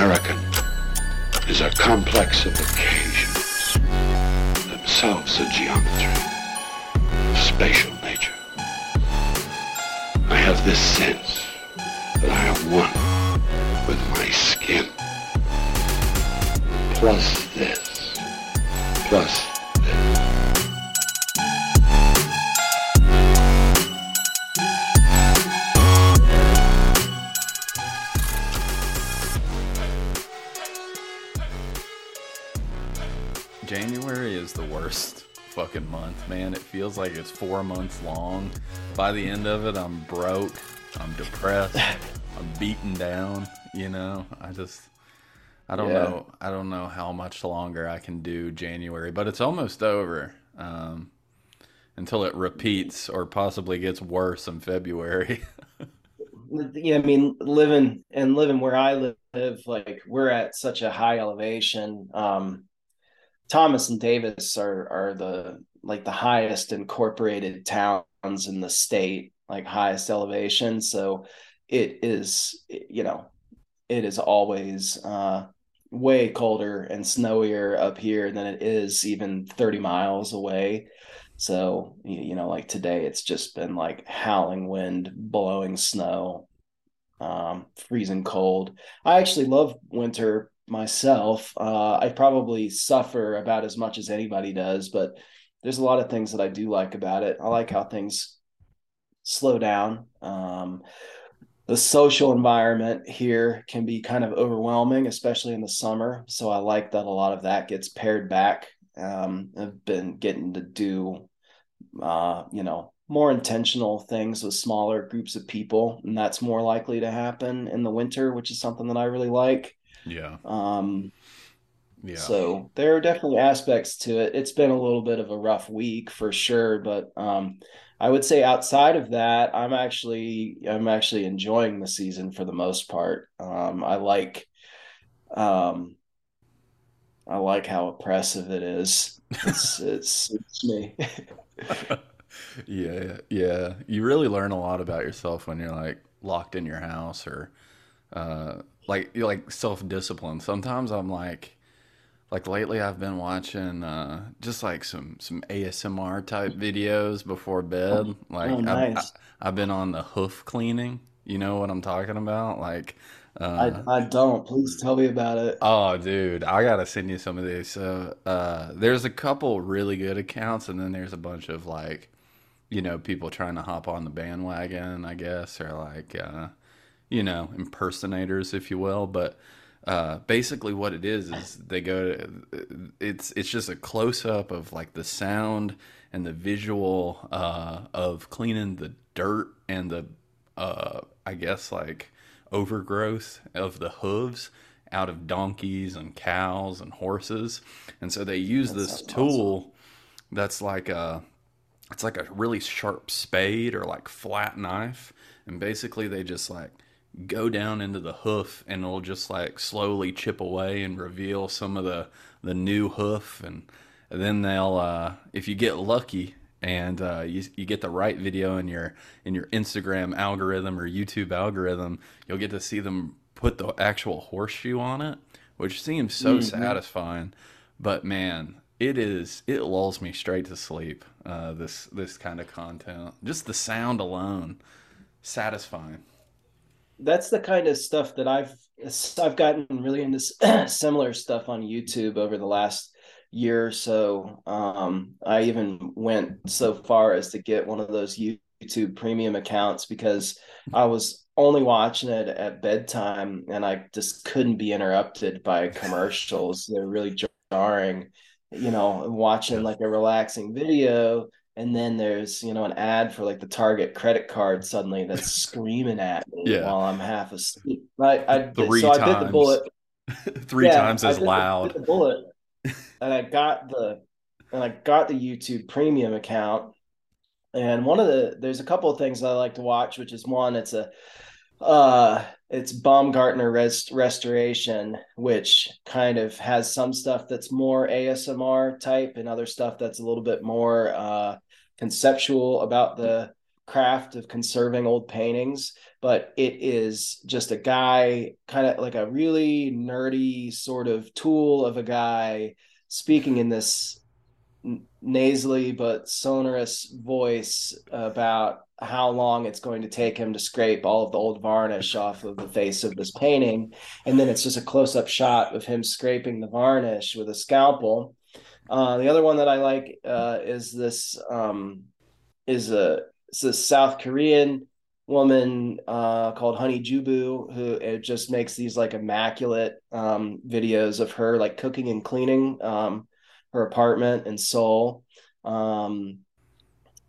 American is a complex of occasions, themselves a geometry of spatial nature. I have this sense that I am one with my skin. Plus this. Plus fucking month, man. It feels like it's four months long. By the end of it, I'm broke. I'm depressed. I'm beaten down. You know, I just, I don't Yeah. know. I don't know how much longer I can do January, but it's almost over. Um, until it repeats or possibly gets worse in February. yeah, I mean, living and living where I live, like we're at such a high elevation. Um, Thomas and Davis are are the like the highest incorporated towns in the state, like highest elevation. So it is, you know, it is always uh, way colder and snowier up here than it is even 30 miles away. So, you you know, like today, it's just been like howling wind, blowing snow, um, freezing cold. I actually love winter myself. Uh, I probably suffer about as much as anybody does, but there's a lot of things that I do like about it. I like how things slow down. Um, the social environment here can be kind of overwhelming, especially in the summer. So I like that a lot of that gets pared back. Um, I've been getting to do, uh, you know, more intentional things with smaller groups of people, and that's more likely to happen in the winter, which is something that I really like. Yeah. Um, Yeah. so there are definitely aspects to it. It's been a little bit of a rough week for sure, but um, I would say outside of that, I'm actually I'm actually enjoying the season for the most part. Um, I like um, I like how oppressive it is. It's it's, it's me. Yeah, yeah. You really learn a lot about yourself when you're like locked in your house or uh like like self-discipline. Sometimes I'm like like lately I've been watching uh just like some some ASMR type videos before bed. Like Oh, I've, I. I've been on the hoof cleaning. You know what I'm talking about? Like I uh I don't. Please tell me about it. Oh, dude, I gotta send you some of these. So, uh, there's a couple really good accounts, and then there's a bunch of like, you know, people trying to hop on the bandwagon, I guess, or like, uh, you know, impersonators, if you will. But uh, basically, what it is is they go to it's it's just a close up of like the sound and the visual uh, of cleaning the dirt and the uh, I guess like overgrowth of the hooves out of donkeys and cows and horses, and so they use That this sounds awesome. tool that's like a it's like a really sharp spade or like flat knife and basically they just like go down into the hoof and it'll just like slowly chip away and reveal some of the the new hoof and, then they'll uh if you get lucky and uh, you, you get the right video in your in your Instagram algorithm or YouTube algorithm, you'll get to see them put the actual horseshoe on it, which seems so Mhm. satisfying. But man, it is it lulls me straight to sleep. Uh, this this kind of content, just the sound alone, satisfying. That's the kind of stuff that I've I've gotten really into similar stuff on YouTube over the last year or so. Um, I even went so far as to get one of those YouTube premium accounts because I was only watching it at bedtime and I just couldn't be interrupted by commercials. They're really jarring, you know, watching like a relaxing video and then there's you know an ad for like the Target credit card suddenly that's screaming at me Yeah. while I'm half asleep. I, I Three so I bit the times. bullet. Three Yeah, times as the- loud. bit the bullet, and I got the and I got the YouTube Premium account. And one of the there's a couple of things I like to watch, which is one, it's a uh it's Baumgartner Rest Restoration, which kind of has some stuff that's more ASMR type and other stuff that's a little bit more uh conceptual about the craft of conserving old paintings, but it is just a guy, kind of like a really nerdy sort of tool of a guy speaking in this nasally but sonorous voice about how long it's going to take him to scrape all of the old varnish off of the face of this painting. And then it's just a close-up shot of him scraping the varnish with a scalpel uh, the other one that i like uh, is this um, is a it's a south korean woman uh, called honey jubu who it just makes these like immaculate um, videos of her like cooking and cleaning um, her apartment in seoul. Um,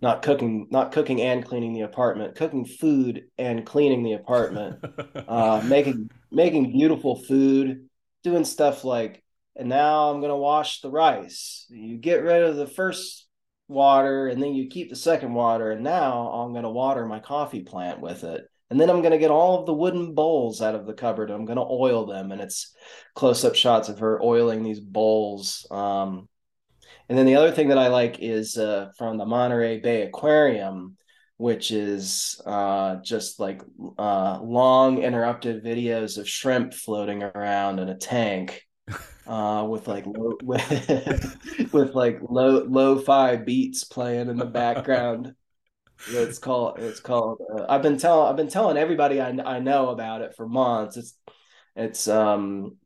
not cooking not cooking and cleaning the apartment cooking food and cleaning the apartment. Uh, making making beautiful food doing stuff like and now i'm going to wash the rice. You get rid of the first water and then you keep the second water. And now i'm going to water my coffee plant with it. And then i'm going to get all of the wooden bowls out of the cupboard. I'm going to oil them and it's close-up shots of her oiling these bowls. Um, and then the other thing that I like is uh, from the Monterey Bay Aquarium, which is uh, just like uh, long interrupted videos of shrimp floating around in a tank uh, with like low, with, with like low lo-fi beats playing in the background. it's called it's called. Uh, I've been telling I've been telling everybody I I know about it for months. It's it's um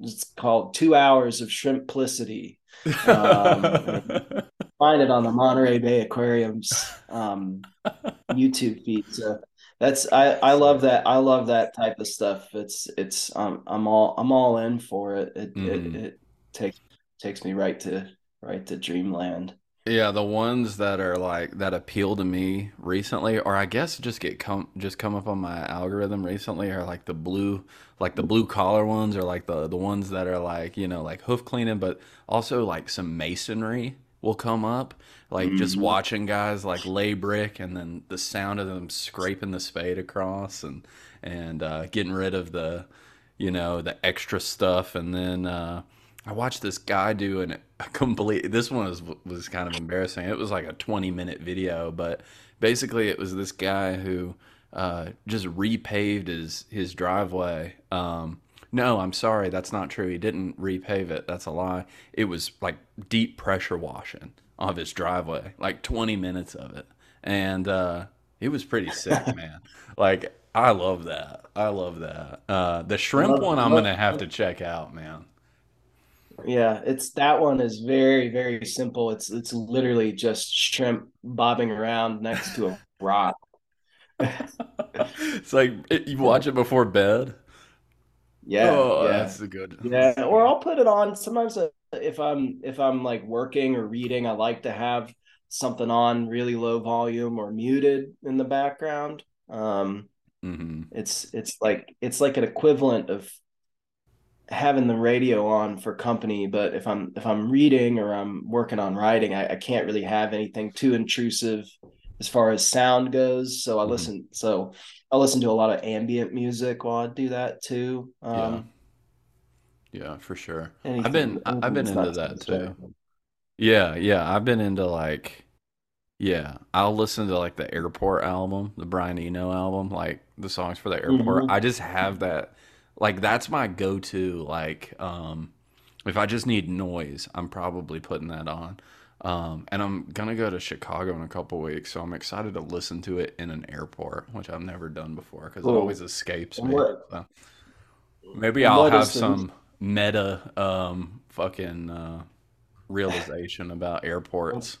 it's called Two Hours of Shrimplicity um, find it on the Monterey Bay Aquarium's um, YouTube feed. So that's I I love that I love that type of stuff. It's it's um, I'm all I'm all in for it. It, mm. it mm-hmm. it takes takes me right to right to dreamland. Yeah, the ones that are like that appeal to me recently, or I guess just get come just come up on my algorithm recently, are like the blue, like the blue collar ones, or like the the ones that are like you know like hoof cleaning, but also like some masonry will come up, like mm-hmm. just watching guys like lay brick, and then the sound of them scraping the spade across, and and uh, getting rid of the, you know, the extra stuff, and then. Uh, I watched this guy do an, a complete. This one was was kind of embarrassing. It was like a twenty minute video, but basically it was this guy who uh, just repaved his his driveway. Um, no, I'm sorry, that's not true. He didn't repave it. That's a lie. It was like deep pressure washing of his driveway, like 20 minutes of it, and uh, it was pretty sick, man. Like I love that. I love that. Uh, the shrimp love, one, I'm love, gonna have to check out, man. Yeah, it's that one is very very simple. It's it's literally just shrimp bobbing around next to a rock. it's like it, you watch it before bed. Yeah, oh, yeah. that's a good. Yeah, or I'll put it on sometimes uh, if I'm if I'm like working or reading. I like to have something on really low volume or muted in the background. Um, mm-hmm. It's it's like it's like an equivalent of having the radio on for company but if i'm if i'm reading or i'm working on writing i, I can't really have anything too intrusive as far as sound goes so i mm-hmm. listen so i listen to a lot of ambient music while i do that too um, yeah. yeah for sure. Anything, i've been i've been into that too. yeah yeah i've been into like yeah i'll listen to like the airport album the brian eno album like the songs for the airport. Mm-hmm. i just have that like that's my go-to like um if i just need noise i'm probably putting that on um and i'm gonna go to chicago in a couple weeks so i'm excited to listen to it in an airport which i've never done before because cool. it always escapes me so maybe i'll have some meta um fucking uh realization about airports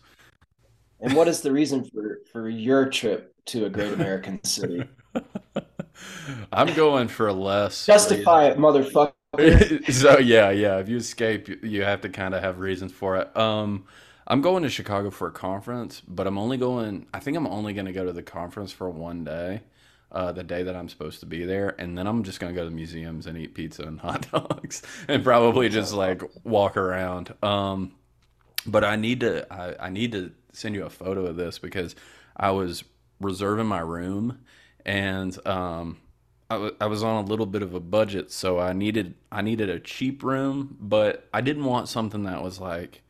and what is the reason for for your trip to a great american city I'm going for less. Justify it, motherfucker. so yeah, yeah. If you escape, you have to kind of have reasons for it. Um, I'm going to Chicago for a conference, but I'm only going. I think I'm only going to go to the conference for one day, uh, the day that I'm supposed to be there, and then I'm just going to go to the museums and eat pizza and hot dogs, and probably just like walk around. Um, but I need to. I, I need to send you a photo of this because I was reserving my room and um, I, w- I was on a little bit of a budget, so I needed I needed a cheap room, but I didn't want something that was like,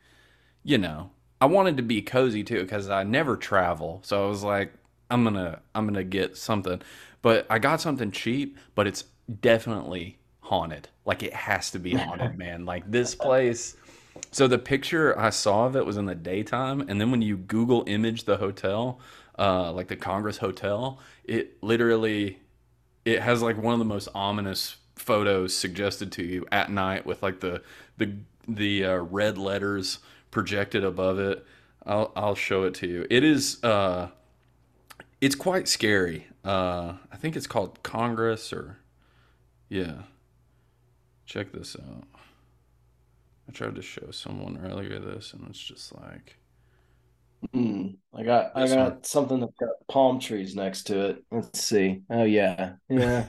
you know, I wanted to be cozy too because I never travel, so I was like, I'm gonna I'm gonna get something, but I got something cheap, but it's definitely haunted. Like it has to be haunted, man. Like this place. So the picture I saw of it was in the daytime, and then when you Google image the hotel, uh, like the Congress Hotel, it literally it has like one of the most ominous photos suggested to you at night with like the the the uh, red letters projected above it. I'll I'll show it to you. It is uh, it's quite scary. Uh, I think it's called Congress or yeah. Check this out. I tried to show someone earlier this, and it's just like. Mm, I got I got one. something that's got palm trees next to it. Let's see. Oh yeah, yeah,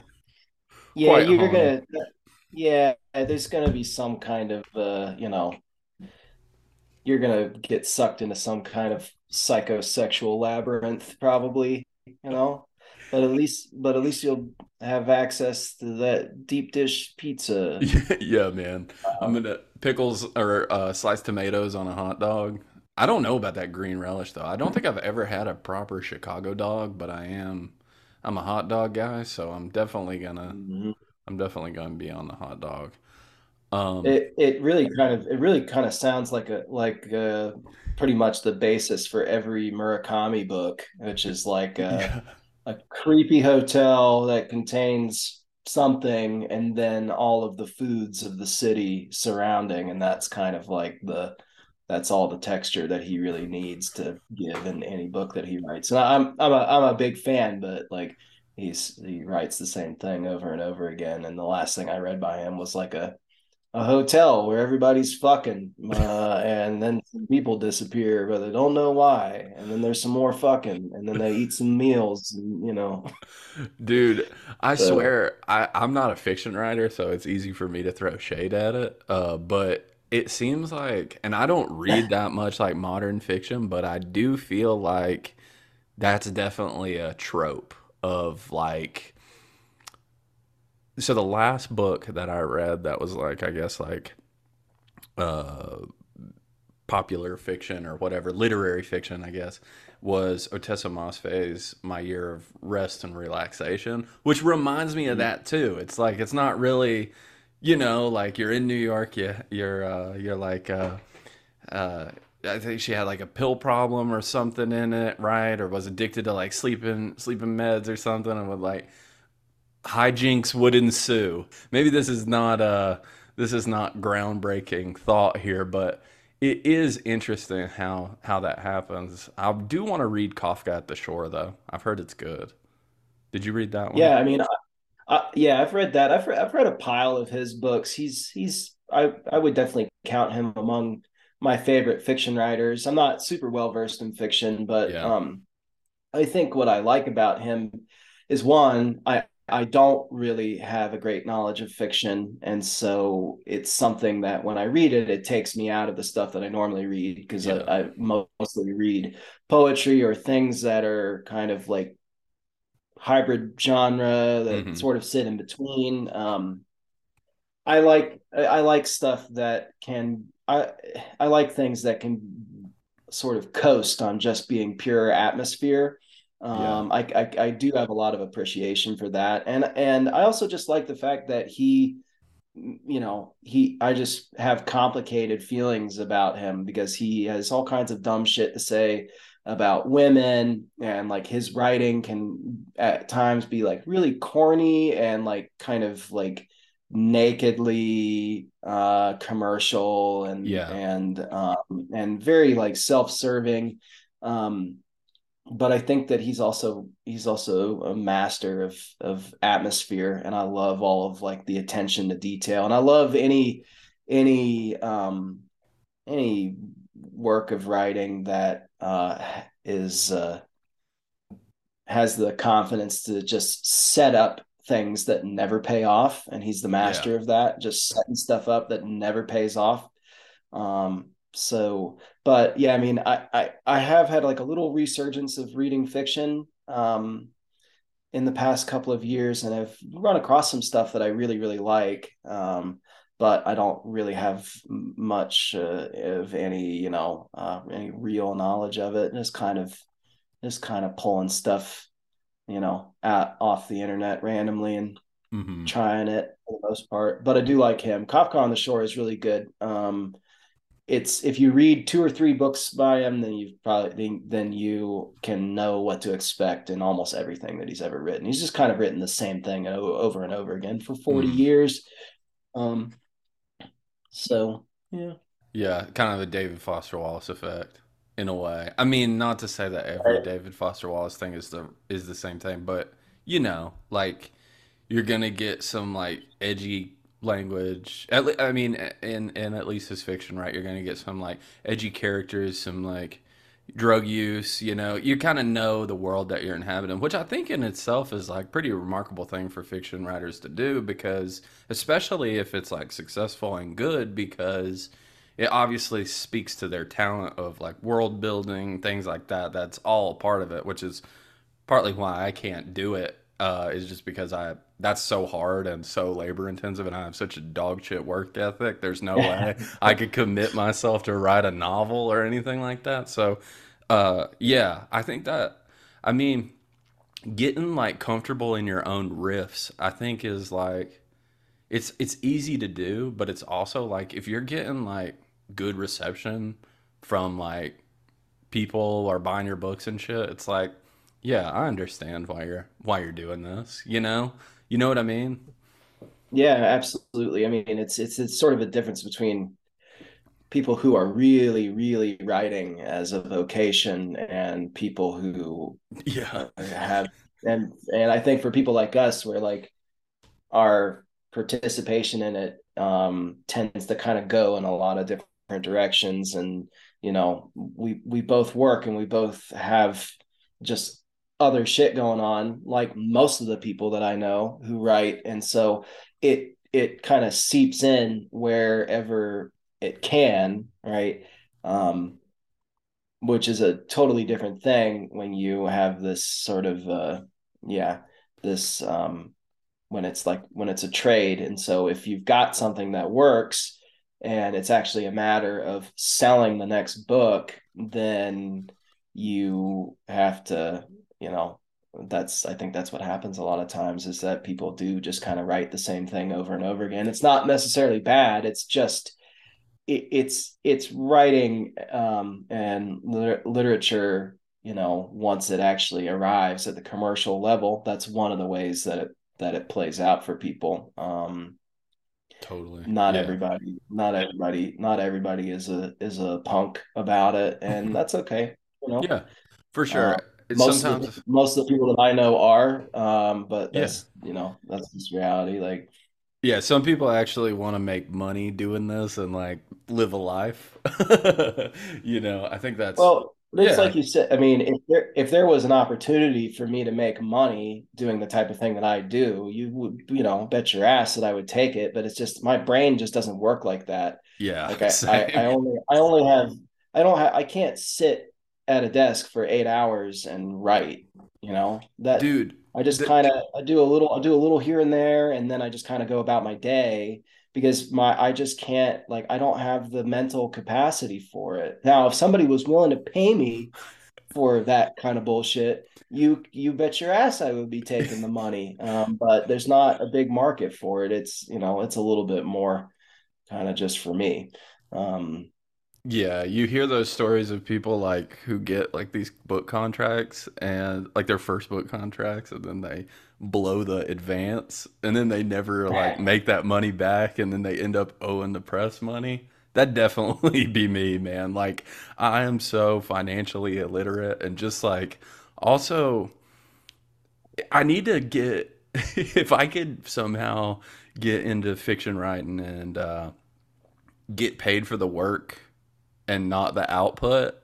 yeah. you're gonna, yeah. There's gonna be some kind of, uh, you know, you're gonna get sucked into some kind of psychosexual labyrinth, probably. You know, but at least, but at least you'll have access to that deep dish pizza. yeah, man. Um, I'm gonna pickles or uh, sliced tomatoes on a hot dog. I don't know about that green relish though. I don't think I've ever had a proper Chicago dog, but I am. I'm a hot dog guy, so I'm definitely gonna. Mm-hmm. I'm definitely gonna be on the hot dog. Um, it it really kind of it really kind of sounds like a like uh, pretty much the basis for every Murakami book, which is like a, yeah. a creepy hotel that contains something and then all of the foods of the city surrounding, and that's kind of like the that's all the texture that he really needs to give in any book that he writes. And I'm I'm a I'm a big fan, but like he's he writes the same thing over and over again. And the last thing I read by him was like a a hotel where everybody's fucking uh, and then people disappear but they don't know why. And then there's some more fucking and then they eat some meals and, you know. Dude i so, swear I, i'm not a fiction writer so it's easy for me to throw shade at it uh, but it seems like and i don't read that much like modern fiction but i do feel like that's definitely a trope of like so the last book that I read that was like I guess like uh popular fiction or whatever literary fiction I guess was Ottessa Moshfegh's My Year of Rest and Relaxation, which reminds me of mm-hmm. that too. It's like it's not really, you know, like you're in New York, you you're uh, you're like uh, uh, I think she had like a pill problem or something in it, right? Or was addicted to like sleeping sleeping meds or something, and would like hijinks would ensue. Maybe this is not uh this is not groundbreaking thought here, but it is interesting how how that happens. I do want to read Kafka at the Shore though. I've heard it's good. Did you read that one? Yeah, I mean, I, I, yeah, I've read that. I've read, I've read a pile of his books. He's he's I I would definitely count him among my favorite fiction writers. I'm not super well versed in fiction, but yeah. um, I think what I like about him is one, I I don't really have a great knowledge of fiction. And so it's something that when I read it, it takes me out of the stuff that I normally read because yeah. I, I, mostly read poetry or things that are kind of like hybrid genre that mm-hmm. sort of sit in between. Um, I like I like stuff that can I I like things that can sort of coast on just being pure atmosphere um, yeah. I, I, I do have a lot of appreciation for that, and and I also just like the fact that he, you know, he I just have complicated feelings about him because he has all kinds of dumb shit to say about women and like his writing can at times be like really corny and like kind of like nakedly uh commercial and yeah. and um and very like self-serving. Um but I think that he's also he's also a master of of atmosphere, and I love all of like the attention to detail, and I love any any um any work of writing that uh is uh has the confidence to just set up things that never pay off. And he's the master yeah. of that just setting stuff up that never pays off. Um so but yeah i mean I, I i have had like a little resurgence of reading fiction um in the past couple of years and i've run across some stuff that i really really like um but i don't really have much uh, of any you know uh, any real knowledge of it just kind of just kind of pulling stuff, you know, out off the internet randomly and hmm trying it for the most part. But I do like him. Kafka on the Shore is really good. Um, it's if you read two or three books by him, then you probably then you can know what to expect in almost everything that he's ever written. He's just kind of written the same thing over and over again for 40 Mm. years. Um, so yeah. Yeah, kind of a David Foster Wallace effect in a way. I mean, not to say that every Right. David Foster Wallace thing is the is the same thing, but you know, like you're gonna get some like edgy language. At le- I mean, in in at least his fiction, right? You're gonna get some like edgy characters, some like drug use. You know, you kind of know the world that you're inhabiting, which I think in itself is like pretty remarkable thing for fiction writers to do because, especially if it's like successful and good, because it obviously speaks to their talent of like world building, things like that. That's all part of it, which is partly why I can't do it. Uh, is just because I that's so hard and so labor intensive, and I have such a dog shit work ethic. There's no way I could commit myself to write a novel or anything like that. So, uh, yeah, I think that. I mean, getting like comfortable in your own riffs, I think is like it's it's easy to do, but it's also like if you're getting like good reception from like people or buying your books and shit, it's like, yeah, I understand why you're why you're doing this, you know? You know what I mean? Yeah, absolutely. I mean, it's it's it's sort of a difference between people who are really, really writing as a vocation and people who Yeah. have and and I think for people like us, where like our participation in it um, tends to kind of go in a lot of different directions, and you know, we we both work and we both have just other shit going on, like most of the people that I know who write, and so it it kind of seeps in wherever it can, right? Um, which is a totally different thing when you have this sort of uh yeah this um when it's like when it's a trade and so if you've got something that works and it's actually a matter of selling the next book then you have to you know that's i think that's what happens a lot of times is that people do just kind of write the same thing over and over again it's not necessarily bad it's just it, it's it's writing um, and liter- literature you know once it actually arrives at the commercial level that's one of the ways that it that it plays out for people um, Totally. not Yeah. everybody not everybody not everybody is a is a punk about it and that's okay you know Yeah. For sure. uh, Most of the, most of the people that I know are um, but Yeah. that's you know that's just reality like Yeah, some people actually want to make money doing this and like live a life. You know, I think that's Well, it's yeah. like you said. I mean, if there if there was an opportunity for me to make money doing the type of thing that I do, you would, you know, bet your ass that I would take it. But it's just my brain just doesn't work like that. Yeah, Like I, I, I only I only have I don't have I can't sit at a desk for eight hours and write. You know that Dude, I just kind of I do a little I do a little here and there, and then I just kind of go about my day because my I just can't like I don't have the mental capacity for it. Now, if somebody was willing to pay me for that kind of bullshit, you you bet your ass I would be taking the money. Um, but there's not a big market for it. It's you know it's a little bit more kind of just for me. Um, Yeah, you hear those stories of people like who get like these book contracts and like their first book contracts and then they blow the advance and then they never like make that money back and then they end up owing the press money. That'd definitely be me, man. Like I am so financially illiterate and just like also I need to get if I could somehow get into fiction writing and uh get paid for the work and not the output.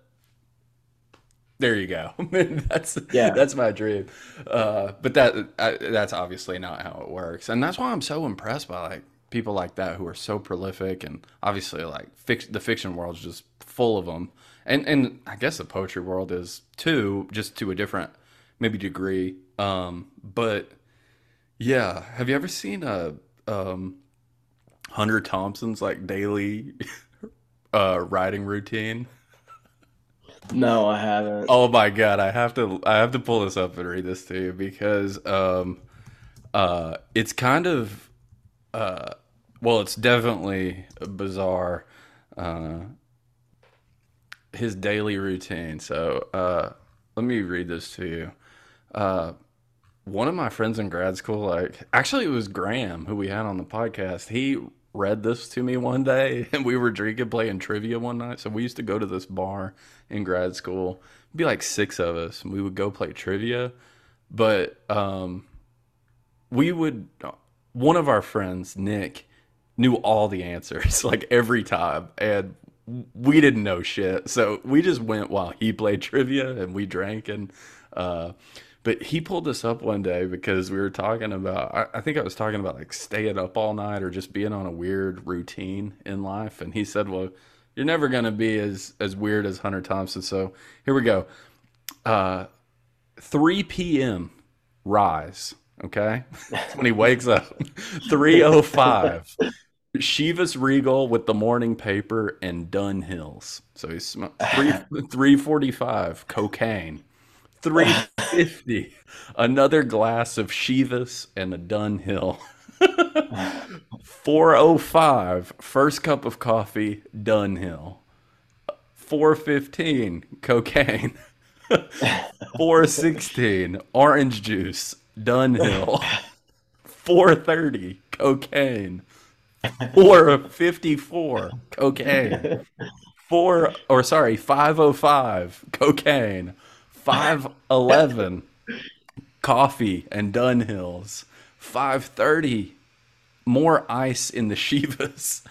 There you go. that's yeah, that's my dream. Uh, but that I, that's obviously not how it works, and that's why I'm so impressed by like people like that who are so prolific, and obviously like fic- the fiction world's just full of them, and and I guess the poetry world is too, just to a different maybe degree. Um, but yeah, have you ever seen a um, Hunter Thompson's like daily uh, writing routine? No, I haven't. Oh my god, I have to I have to pull this up and read this to you because um uh it's kind of uh well it's definitely bizarre uh his daily routine. So uh let me read this to you. Uh one of my friends in grad school, like actually it was Graham who we had on the podcast. He read this to me one day and we were drinking playing trivia one night. So we used to go to this bar in grad school. It'd be like six of us and we would go play trivia. But um we would one of our friends, Nick, knew all the answers like every time and we didn't know shit. So we just went while he played trivia and we drank and uh but he pulled this up one day because we were talking about I, I think I was talking about like staying up all night or just being on a weird routine in life and he said, "Well, you're never going to be as as weird as Hunter Thompson." So, here we go. Uh 3 p.m. rise, okay? when he wakes up. 305 Chivas Regal with the morning paper and Dunhills. So he's sm- three three forty five cocaine. Three fifty another glass of Chivas and a Dunhill. Four oh five first cup of coffee Dunhill. Four fifteen cocaine. Four sixteen orange juice Dunhill. Four thirty cocaine. 454 cocaine. 4 or sorry, 505 cocaine. 511 coffee and Dunhills. 530 more ice in the Chivas.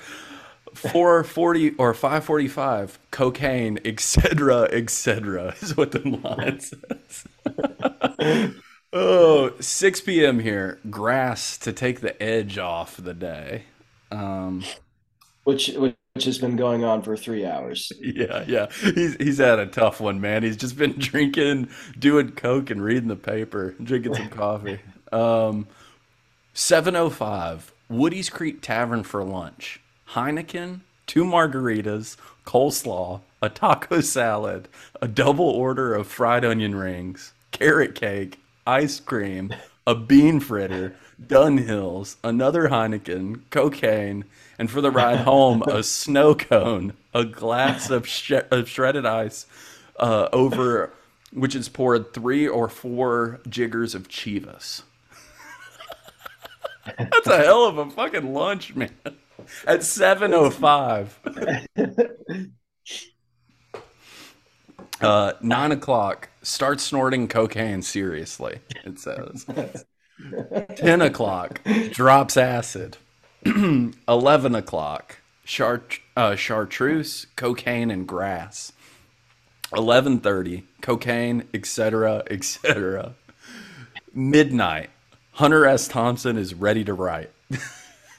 440 or 545 cocaine, etc., etc. is what the line says. oh, 6 p.m. here. Grass to take the edge off the day. Um, which which has been going on for three hours. Yeah, yeah. He's he's had a tough one, man. He's just been drinking, doing coke, and reading the paper, drinking some coffee. Um, seven oh five. Woody's Creek Tavern for lunch. Heineken, two margaritas, coleslaw, a taco salad, a double order of fried onion rings, carrot cake, ice cream, a bean fritter, Dunhills, another Heineken, cocaine, and for the ride home, a snow cone, a glass of, sh- of shredded ice uh, over which is poured three or four jiggers of Chivas. That's a hell of a fucking lunch, man. At 7.05. Uh, nine o'clock. Start snorting cocaine seriously. It says. 10 o'clock, drops acid. 11 o'clock, chart, uh, chartreuse, cocaine, and grass. 11.30, cocaine, etc., etc. Midnight, Hunter S. Thompson is ready to write.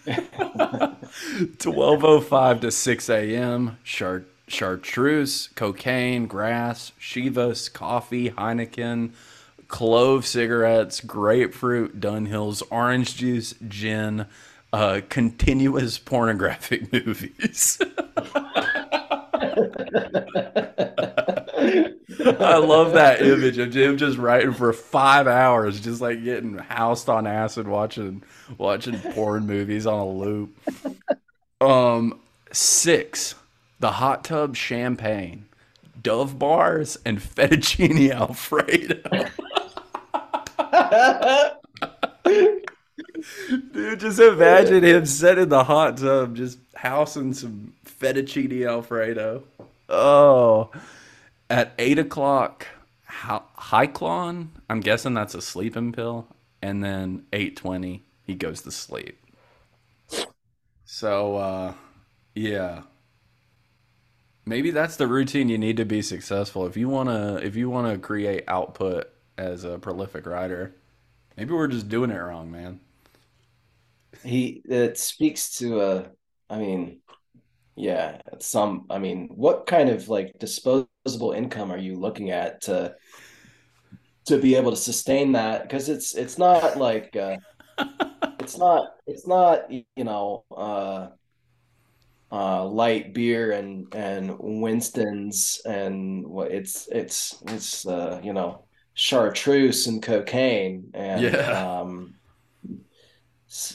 12.05 to 6 a.m., chart, chartreuse, cocaine, grass, Chivas, coffee, Heineken, clove cigarettes, grapefruit, Dunhills, orange juice, gin, uh, continuous pornographic movies. I love that image of Jim just writing for five hours, just like getting housed on acid, watching watching porn movies on a loop. Um, six, the hot tub champagne, Dove bars, and fettuccine alfredo. Dude, just imagine him sitting in the hot tub, just housing some fettuccine alfredo. Oh, at eight o'clock, Halcion. I'm guessing that's a sleeping pill, and then eight twenty, he goes to sleep. So, uh, yeah, maybe that's the routine you need to be successful. If you wanna, if you wanna create output as a prolific writer, maybe we're just doing it wrong, man he it speaks to a i mean yeah some i mean what kind of like disposable income are you looking at to to be able to sustain that because it's it's not like uh it's not it's not you know uh uh, light beer and and Winston's and what it's it's it's uh, you know chartreuse and cocaine and Yeah. um,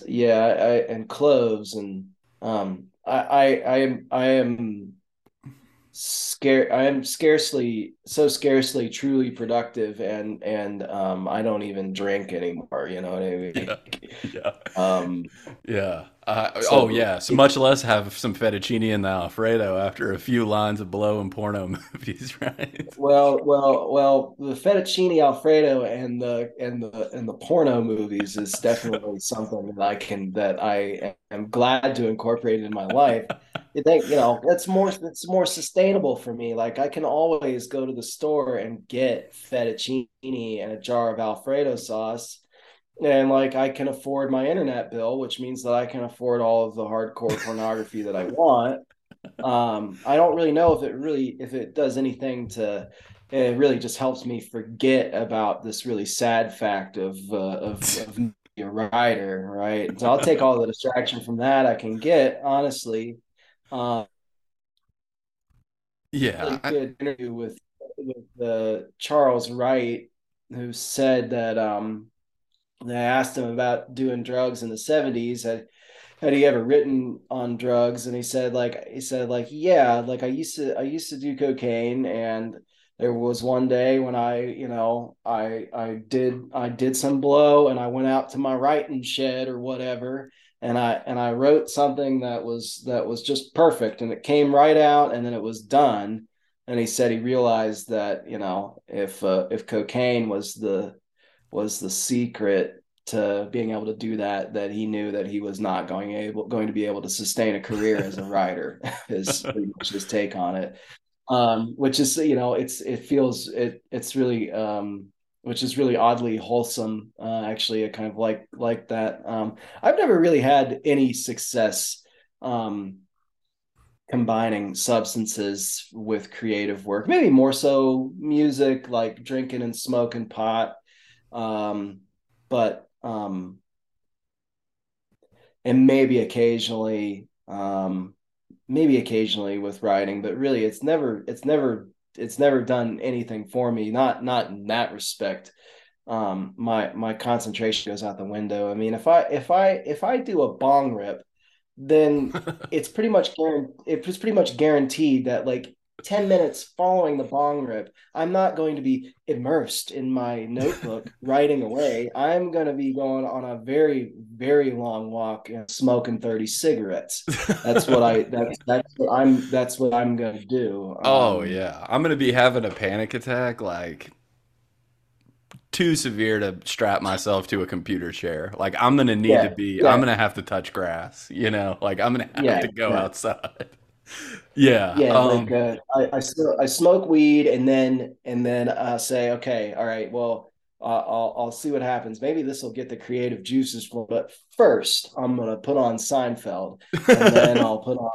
yeah I, and cloves and um, I, I I am I am scare I am scarcely so scarcely truly productive and and um I don't even drink anymore, you know what I mean? Yeah. Yeah. Um Yeah. Uh, oh, yeah. So much less have some fettuccine in the Alfredo after a few lines of blow and porno movies, right? well well well the fettuccine alfredo and the and the and the porno movies is definitely something that I can that I am glad to incorporate in my life. Think, you know, that's more it's more sustainable for me. Like I can always go to the store and get fettuccine and a jar of Alfredo sauce and like I can afford my internet bill, which means that I can afford all of the hardcore pornography that I want. Um, I don't really know if it really if it does anything to. It really just helps me forget about this really sad fact of uh, of of a writer, right? So I'll take all the distraction from that I can get. Honestly, um, Yeah. really I, good interview with with uh, Charles Wright, who said that um, they asked him about doing drugs in the 70s. Had, had he ever written on drugs? And he said, like, he said, like, yeah, like I used to, I used to do cocaine. And there was one day when I, you know, I, I did, I did some blow and I went out to my writing shed or whatever. And I, and I wrote something that was, that was just perfect and it came right out and then it was done. And he said he realized that, you know, if, uh, if cocaine was the, was the secret to being able to do that that he knew that he was not going able going to be able to sustain a career as a writer is his take on it um which is you know it's it feels it it's really um which is really oddly wholesome uh actually i kind of like like that. Um i've never really had any success um combining substances with creative work. Maybe more so music like drinking and smoking pot. Um, but um, and maybe occasionally, um, maybe occasionally with writing, but really, it's never, it's never, it's never done anything for me. Not, not in that respect. Um, my my concentration goes out the window. I mean, if I if I if I do a bong rip, then it's pretty much guaranteed. It's pretty much guaranteed that like 10 minutes following the bong rip, I'm not going to be immersed in my notebook writing away. I'm going to be going on a very, very long walk and smoking 30 cigarettes. That's what I, that's, that's what I'm, that's what I'm going to do. oh, Um, yeah. I'm going to be having a panic attack like too severe to strap myself to a computer chair. Like I'm going to need to yeah, be, I'm going to have to touch grass, you know? Like I'm going to have yeah, to go yeah. outside. Yeah. Yeah, like Um, uh, I I, still, I smoke weed and then and then uh, say, okay, all right, well, uh, I'll I'll see what happens. Maybe this will get the creative juices flowing. But first, I'm gonna put on Seinfeld, and then I'll put on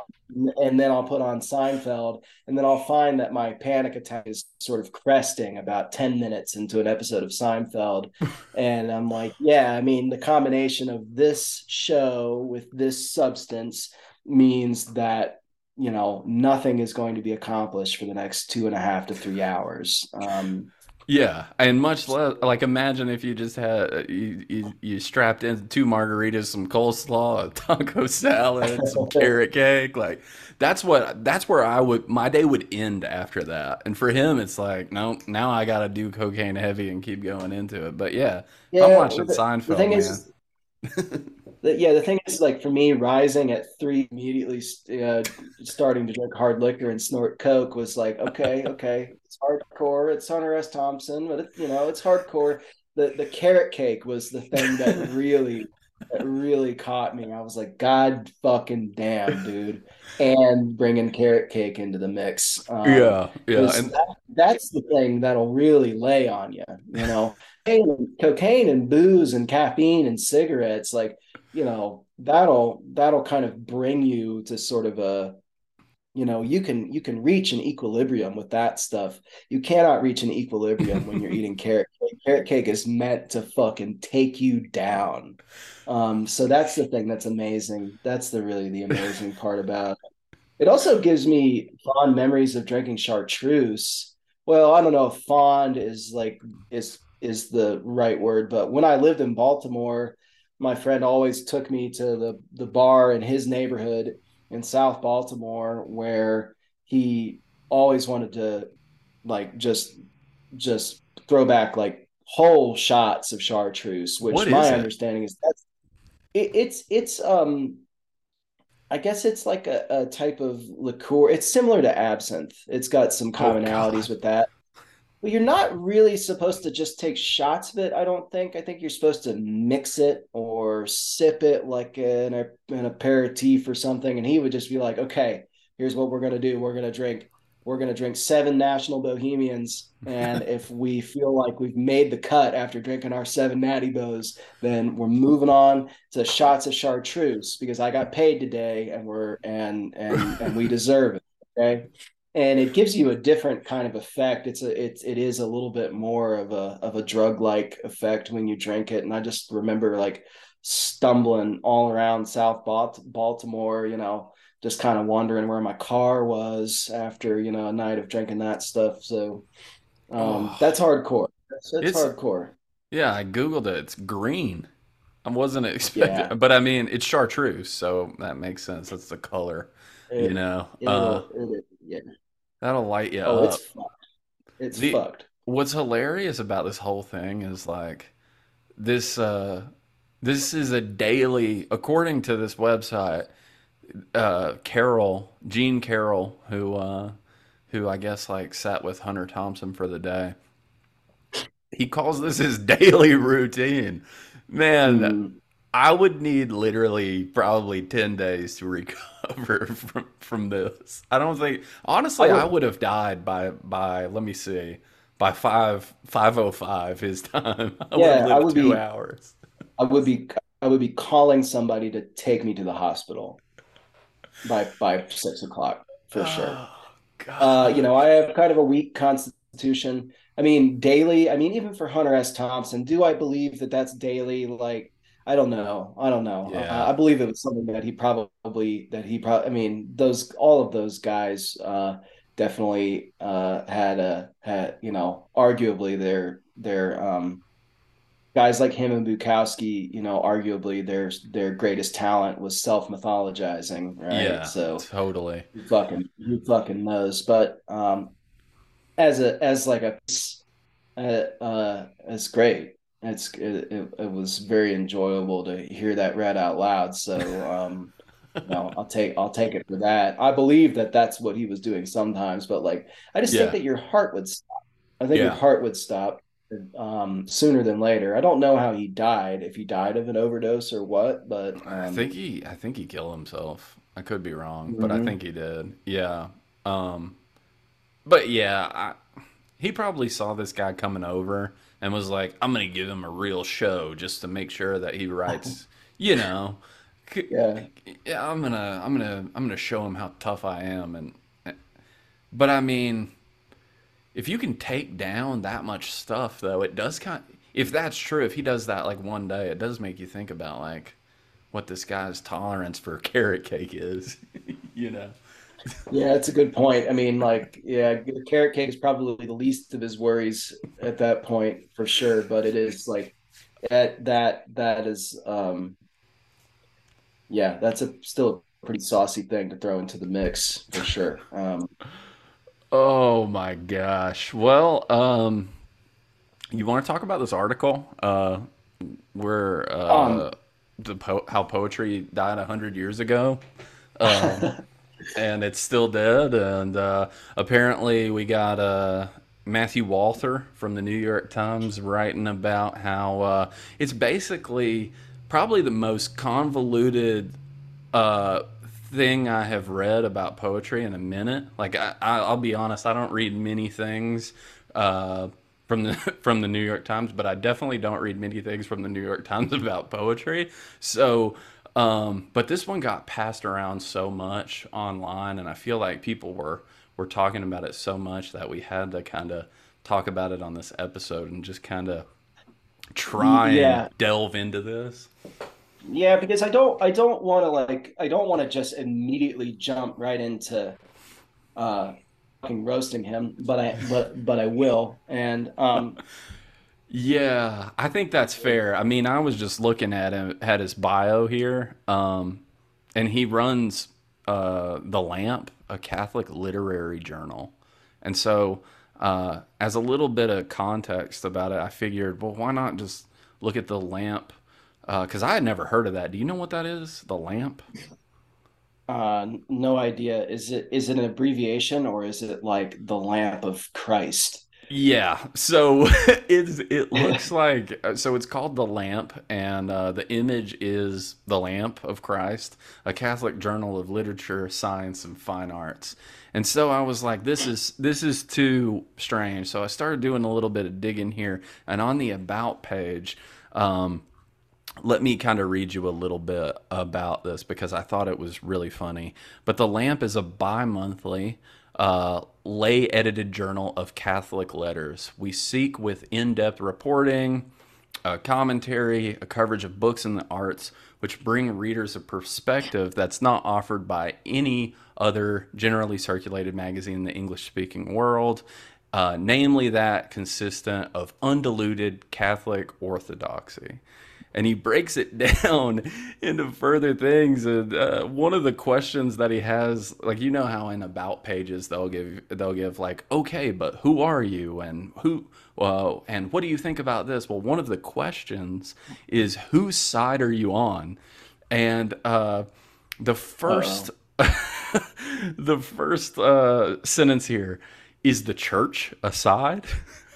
and then I'll put on Seinfeld, and then I'll find that my panic attack is sort of cresting about 10 minutes into an episode of Seinfeld. And I'm like, yeah, I mean, the combination of this show with this substance means that you know nothing is going to be accomplished for the next two and a half to three hours um Yeah, and much less like imagine if you just had you, you you strapped in two margaritas, some coleslaw, a taco salad, some carrot cake. Like that's what that's where I would my day would end after that. And for him, it's like no, now I got to do cocaine heavy and keep going into it. But yeah, if I'm watching the, the Seinfeld, thing man. is the, yeah the thing is like for me rising at three immediately uh, starting to drink hard liquor and snort coke was like okay okay it's hardcore it's hunter s. Thompson but it, you know it's hardcore. The the carrot cake was the thing that really that really caught me. I was like god fucking damn dude. And bringing carrot cake into the mix um Yeah, yeah, and that, that's the thing that'll really lay on you you know cocaine, cocaine and booze and caffeine and cigarettes like you know that'll that'll kind of bring you to sort of a you know you can you can reach an equilibrium with that stuff you cannot reach an equilibrium when you're eating carrot cake carrot cake is meant to fucking take you down um so that's the thing that's amazing that's the really the amazing part about it. It also gives me fond memories of drinking chartreuse. Well, I don't know if fond is like is is the right word, but when I lived in Baltimore, my friend always took me to the the bar in his neighborhood in South Baltimore where he always wanted to like just just throw back like whole shots of chartreuse, which my it? understanding is that's it, it's it's um I guess it's like a, a type of liqueur. It's similar to absinthe. It's got some Oh commonalities God. with that. But you're not really supposed to just take shots of it, I don't think. I think you're supposed to mix it or sip it like in a an aperitif or something. And he would just be like, okay, here's what we're gonna do. We're gonna drink, we're gonna drink seven national bohemians. And if we feel like we've made the cut after drinking our seven Natty Bohs, then we're moving on to shots of chartreuse because I got paid today and we're and and and we deserve it. Okay and it gives you a different kind of effect. It's a it's it is a little bit more of a of a drug like effect when you drink it. And I just remember like stumbling all around South Baltimore, you know, just kind of wondering where my car was after you know a night of drinking that stuff. So um, Oh, that's hardcore. That's, that's it's hardcore. yeah. I googled it. It's green. I wasn't Yeah, expecting, but I mean, it's chartreuse, so that makes sense. That's the color, you it know. Uh, it'll it, yeah. That'll light you Oh, it's up. fucked. It's The fucked. what's hilarious about this whole thing is like this. Uh, this is a daily, according to this website. Uh, Carroll, Jean Carroll, who uh, who I guess like sat with Hunter Thompson for the day. He calls this his daily routine. Man, Mm, I would need literally probably 10 days to recover from from this. I don't think honestly I would. would have died by by let me see by 5 505 his time. I would Yeah, I would 2 be. hours. I would be I would be calling somebody to take me to the hospital by by six o'clock for sure. Oh Uh, you know, I have kind of a weak constitution. I mean, daily. I mean, even for Hunter S. Thompson, do I believe that that's daily? Like, I don't know. I don't know. Uh, I believe it was something that he probably that he probably. I mean, those all of those guys uh, definitely uh, had a had you know arguably their their um, guys like him and Bukowski, you know, arguably their their greatest talent was self mythologizing, right? Yeah, So totally. who fucking who fucking knows? But um, as a as like a uh, uh, it's great. It's it, it, it was very enjoyable to hear that read out loud. So um, know, I'll take I'll take it for that. I believe that that's what he was doing sometimes, but like I just think that your heart would stop I think your heart would stop um, sooner than later. I don't know how he died, if he died of an overdose or what, but I think um, he I think he killed himself. I could be wrong, but I mhm. think he did. Yeah. Um but yeah, I, he probably saw this guy coming over and was like, "I'm gonna give him a real show just to make sure that he writes." You know, yeah, yeah, I'm gonna, I'm gonna, I'm gonna show him how tough I am. And eh, but I mean, if you can take down that much stuff, though, it does kind. If that's true, if he does that like one day, it does make you think about like what this guy's tolerance for carrot cake is. you know. Yeah, it's a good point. I mean, like, yeah, carrot cake is probably the least of his worries at that point for sure, but it is like that that that is um yeah, that's a still a pretty saucy thing to throw into the mix for sure. Um Oh my gosh. Well, um, you want to talk about this article? Uh, where uh, um the po- how poetry died a hundred years ago, um, and it's still dead. And uh, apparently, we got uh, Matthew Walther from the New York Times writing about how uh, it's basically probably the most convoluted uh, thing I have read about poetry in a minute. Like I, I, I'll be honest, I don't read many things uh, from the from the New York Times, but I definitely don't read many things from the New York Times about poetry. So, um, but this one got passed around so much online, and I feel like people were were talking about it so much that we had to kind of talk about it on this episode and just kind of try and delve into this. Yeah, because I don't I don't want to like I don't want to just immediately jump right into uh fucking roasting him, but I but but I will. And um Yeah, I think that's fair. I mean, I was just looking at him at his bio here, um, and he runs uh, the Lamp, a Catholic literary journal, and so uh, as a little bit of context about it, I figured, well, why not just look at the Lamp? Because I had never heard of that. Do you know what that is? The Lamp? uh no idea. Is it is it an abbreviation or is it like the lamp of Christ? Yeah, so it's it looks like uh, so it's called the lamp, and uh, the image is the lamp of Christ, a Catholic journal of literature, science, and fine arts. And so I was like, this is this is too strange. So I started doing a little bit of digging here, and on the about page, um, let me kind of read you a little bit about this because I thought it was really funny. But The Lamp is a bi monthly uh, lay edited journal of Catholic letters. We seek with in depth reporting, a commentary, a coverage of books and the arts, which bring readers a perspective that's not offered by any other generally circulated magazine in the English speaking world. Uh, namely, that consistent of undiluted Catholic orthodoxy and he breaks it down into further things. And uh, one of the questions that he has, like you know how in about pages they'll give they'll give like, okay, but who are you and who well, and what do you think about this? Well, one of the questions is whose side are you on? And uh, the first the first uh, sentence here is the church a side?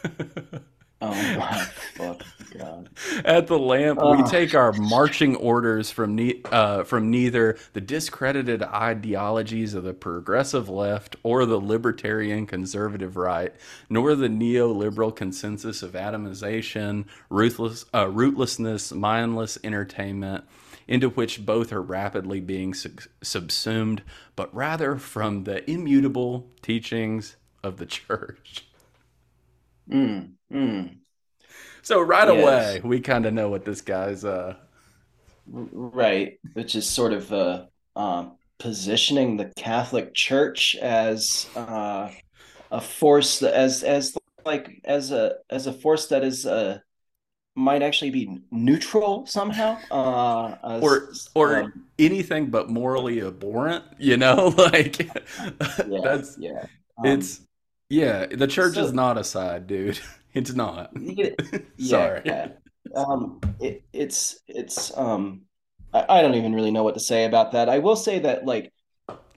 Oh my fuck god! At the lamp, oh. we take our marching orders from ne- uh, from neither the discredited ideologies of the progressive left or the libertarian conservative right, nor the neoliberal consensus of atomization, ruthless, uh, rootlessness, mindless entertainment, into which both are rapidly being sub- subsumed, but rather from the immutable teachings of the church. Mm, mm. So right yes. away, we kind of know what this guy's uh right, which is sort of uh, uh positioning the Catholic Church as uh, a force that, as as like as a as a force that is uh might actually be neutral somehow uh or or um, anything but morally abhorrent you know like yeah, that's yeah um, it's yeah, the church so, is not a side, dude. It's not. Yeah, Sorry. Yeah. Um, it, it's it's um, I, I don't even really know what to say about that. I will say that like,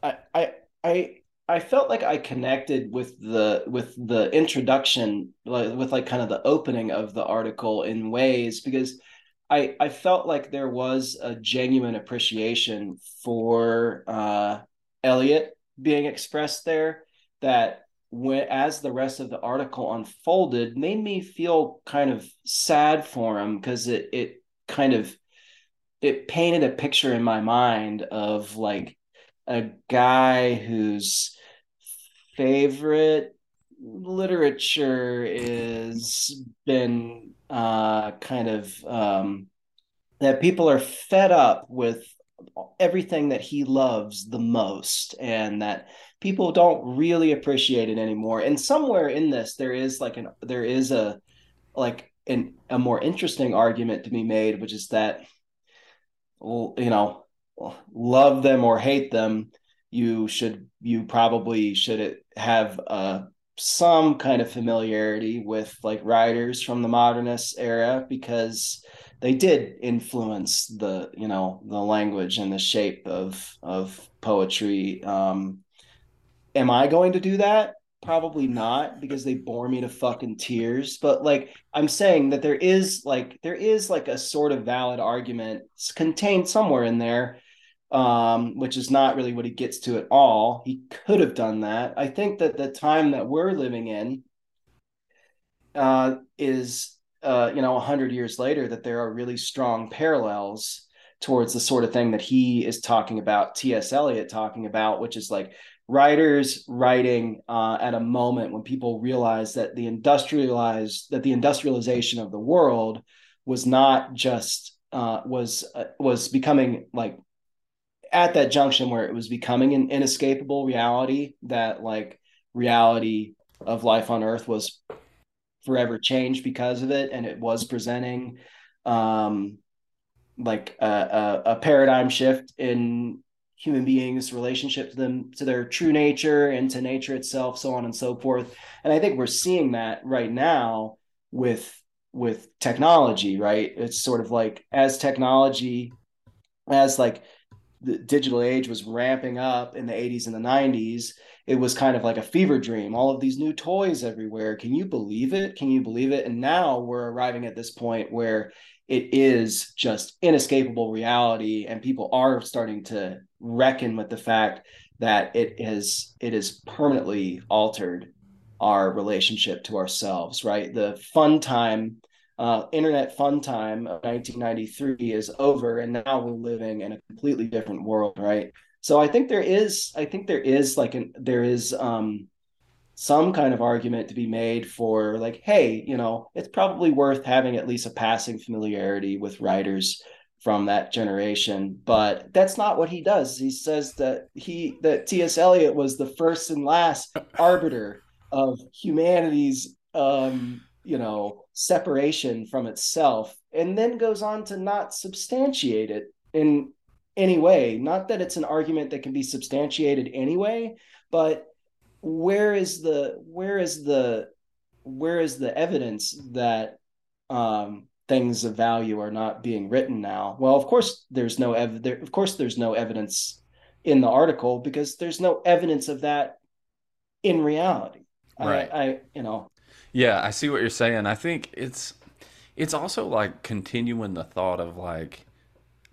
I I I I felt like I connected with the with the introduction, like with like kind of the opening of the article in ways because I I felt like there was a genuine appreciation for uh, Eliot being expressed there that when, as the rest of the article unfolded made me feel kind of sad for him because it it kind of it painted a picture in my mind of like a guy whose favorite literature is been uh, kind of um, that people are fed up with everything that he loves the most and that people don't really appreciate it anymore. And somewhere in this there is like an there is a like an a more interesting argument to be made which is that you know love them or hate them you should you probably should have uh some kind of familiarity with like writers from the modernist era because they did influence the you know the language and the shape of of poetry. Um am i going to do that? Probably not because they bore me to fucking tears. But like i'm saying that there is like there is like a sort of valid argument contained somewhere in there um, which is not really what he gets to at all. He could have done that. I think that the time that we're living in uh, is uh, you know, 100 years later, that there are really strong parallels towards the sort of thing that he is talking about, T.S. Eliot talking about, which is like writers writing uh, at a moment when people realize that the industrialized, that the industrialization of the world was not just uh, was uh, was becoming like at that junction where it was becoming an inescapable reality that like reality of life on earth was forever changed because of it and it was presenting um like a, a, a paradigm shift in human beings relationship to them to their true nature and to nature itself so on and so forth. And i think we're seeing that right now with with technology right? It's sort of like as technology as like the digital age was ramping up in the 80s and the 90s it was kind of like a fever dream. All of these new toys everywhere. Can you believe it? Can you believe it? And now we're arriving at this point where it is just inescapable reality and people are starting to reckon with the fact that it is it is permanently altered our relationship to ourselves right? The fun time uh, internet fun time of 1993 is over and now we're living in a completely different world right so i think there is i think there is like an there is um some kind of argument to be made for like hey you know it's probably worth having at least a passing familiarity with writers from that generation. But that's not what he does. He says that he that ts eliot was the first and last arbiter of humanity's um you know separation from itself and then goes on to not substantiate it in any way not that it's an argument that can be substantiated anyway but where is the where is the where is the evidence that um, things of value are not being written now? Well, of course there's no ev- there, of course there's no evidence in the article because there's no evidence of that in reality. Right. I, I you know. Yeah, I see what you're saying. I think it's it's also like continuing the thought of like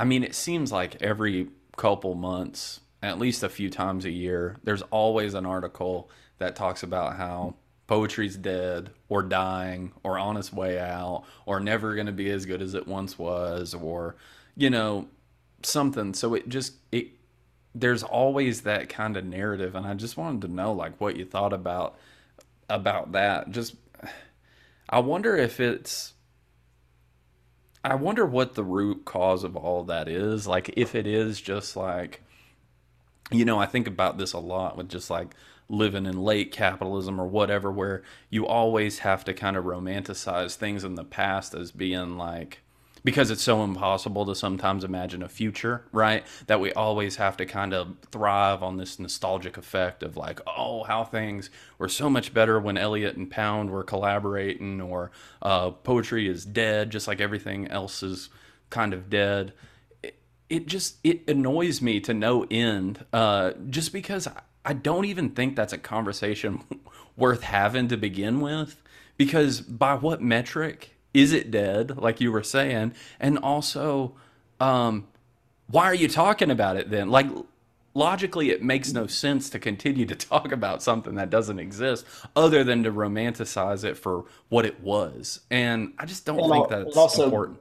I mean, it seems like every couple months at least a few times a year, there's always an article that talks about how poetry's dead or dying or on its way out or never going to be as good as it once was or you know something. So it just it there's always that kind of narrative. And i just wanted to know like what you thought about about that. Just i wonder if it's i wonder what the root cause of all that is. Like if it is just like you know, I think about this a lot with just like living in late capitalism or whatever, where you always have to kind of romanticize things in the past as being like, because it's so impossible to sometimes imagine a future, right? That we always have to kind of thrive on this nostalgic effect of like, oh, how things were so much better when Eliot and Pound were collaborating, or uh, poetry is dead, just like everything else is kind of dead it just it annoys me to no end uh, just because I don't even think that's a conversation worth having to begin with because by what metric is it dead like you were saying? And also um, why are you talking about it then? Like logically it makes no sense to continue to talk about something that doesn't exist other than to romanticize it for what it was. And i just don't and think that's also, important.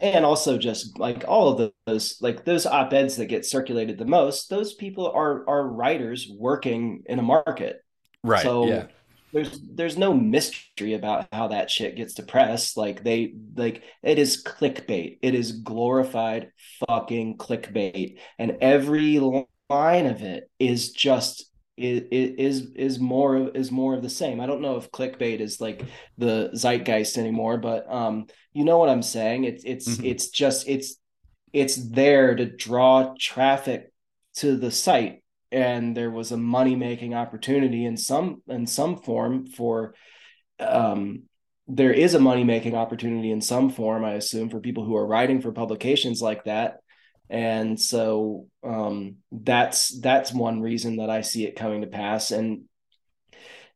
And also just like all of those like those op-eds that get circulated the most those people are are writers working in a market. Right so yeah there's there's no mystery about how that shit gets depressed like they like it is clickbait it is glorified fucking clickbait and every line of it is just is is more of is more of the same. I don't know if clickbait is like the zeitgeist anymore, but um, you know what I'm saying. It's it's mm-hmm. it's just it's it's there to draw traffic to the site, and there was a money making opportunity in some in some form for um there is a money making opportunity in some form i assume for people who are writing for publications like that and so um, that's that's one reason that I see it coming to pass. And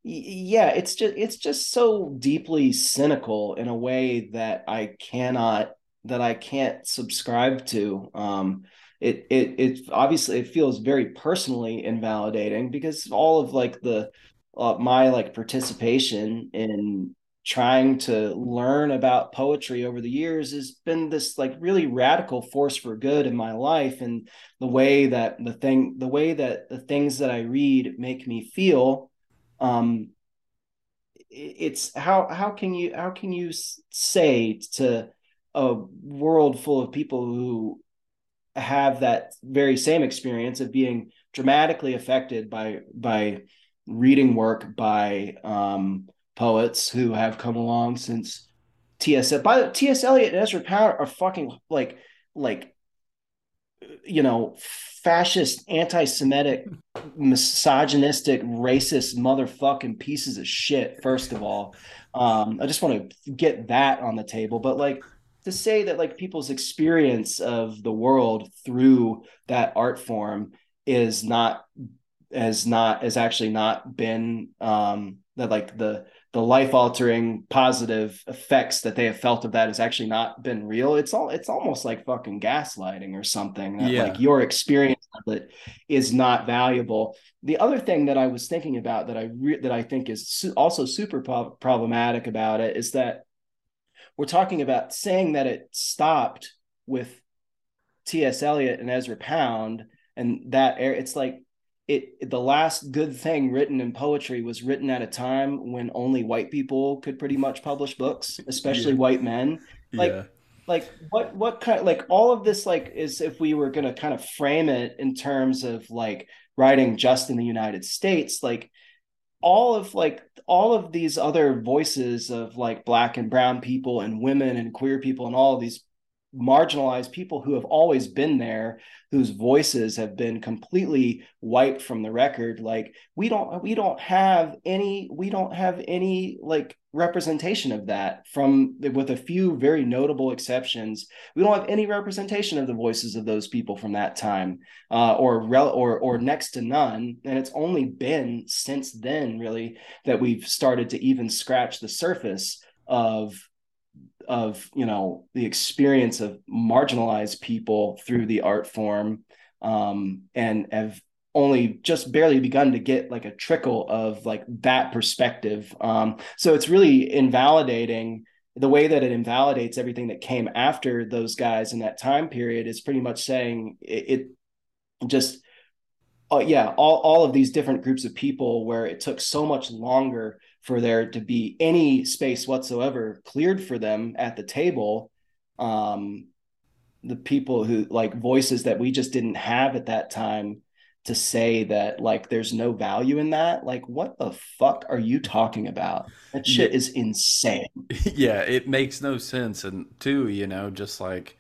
yeah, it's just it's just so deeply cynical in a way that I cannot that I can't subscribe to. Um, it it it obviously it feels very personally invalidating because all of like the uh, my like participation in trying to learn about poetry over the years has been this like really radical force for good in my life. And the way that the thing the way that the things that i read make me feel um it's how how can you how can you say to a world full of people who have that very same experience of being dramatically affected by by reading work by um, poets who have come along since T.S. By the T.S. Eliot and Ezra Pound are fucking like like you know fascist, anti-Semitic, misogynistic, racist motherfucking pieces of shit. First of all, um, I just want to get that on the table. But like to say that like people's experience of the world through that art form is not has not has actually not been um that like the the life altering positive effects that they have felt of that has actually not been real it's all it's almost like fucking gaslighting or something that yeah. like your experience of it is not valuable the other thing that i was thinking about that i re- that i think is su- also super pro- problematic about it is that we're talking about saying that it stopped with ts eliot and ezra pound and that it's like it the last good thing written in poetry was written at a time when only white people could pretty much publish books especially yeah. white men like yeah. like what what kind like all of this like is if we were going to kind of frame it in terms of like writing just in the united states like all of like all of these other voices of like black and brown people and women and queer people and all these marginalized people who have always been there whose voices have been completely wiped from the record. Like we don't we don't have any we don't have any like representation of that from with a few very notable exceptions. We don't have any representation of the voices of those people from that time uh, or rel- or or next to none. And it's only been since then really that we've started to even scratch the surface of of you know the experience of marginalized people through the art form um, and have only just barely begun to get like a trickle of like that perspective. Um, so it's really invalidating the way that it invalidates everything that came after those guys in that time period is pretty much saying it, it just oh yeah all, all of these different groups of people where it took so much longer for there to be any space whatsoever cleared for them at the table um the people who like voices that we just didn't have at that time to say that like there's no value in that like what the fuck are you talking about? That shit yeah. is insane. Yeah it makes no sense and two you know just like